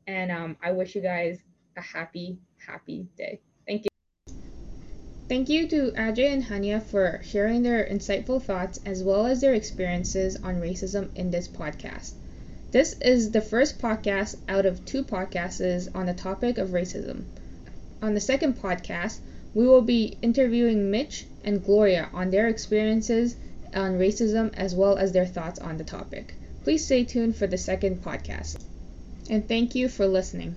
And um i wish you guys a happy happy day. Thank you. Thank you to Adjei and Haniah for sharing their insightful thoughts as well as their experiences on racism in this podcast. This is the first podcast out of two podcasts on the topic of racism. On the second podcast, we will be interviewing Mitch and Gloria on their experiences on racism as well as their thoughts on the topic. Please stay tuned for the second podcast. And thank you for listening.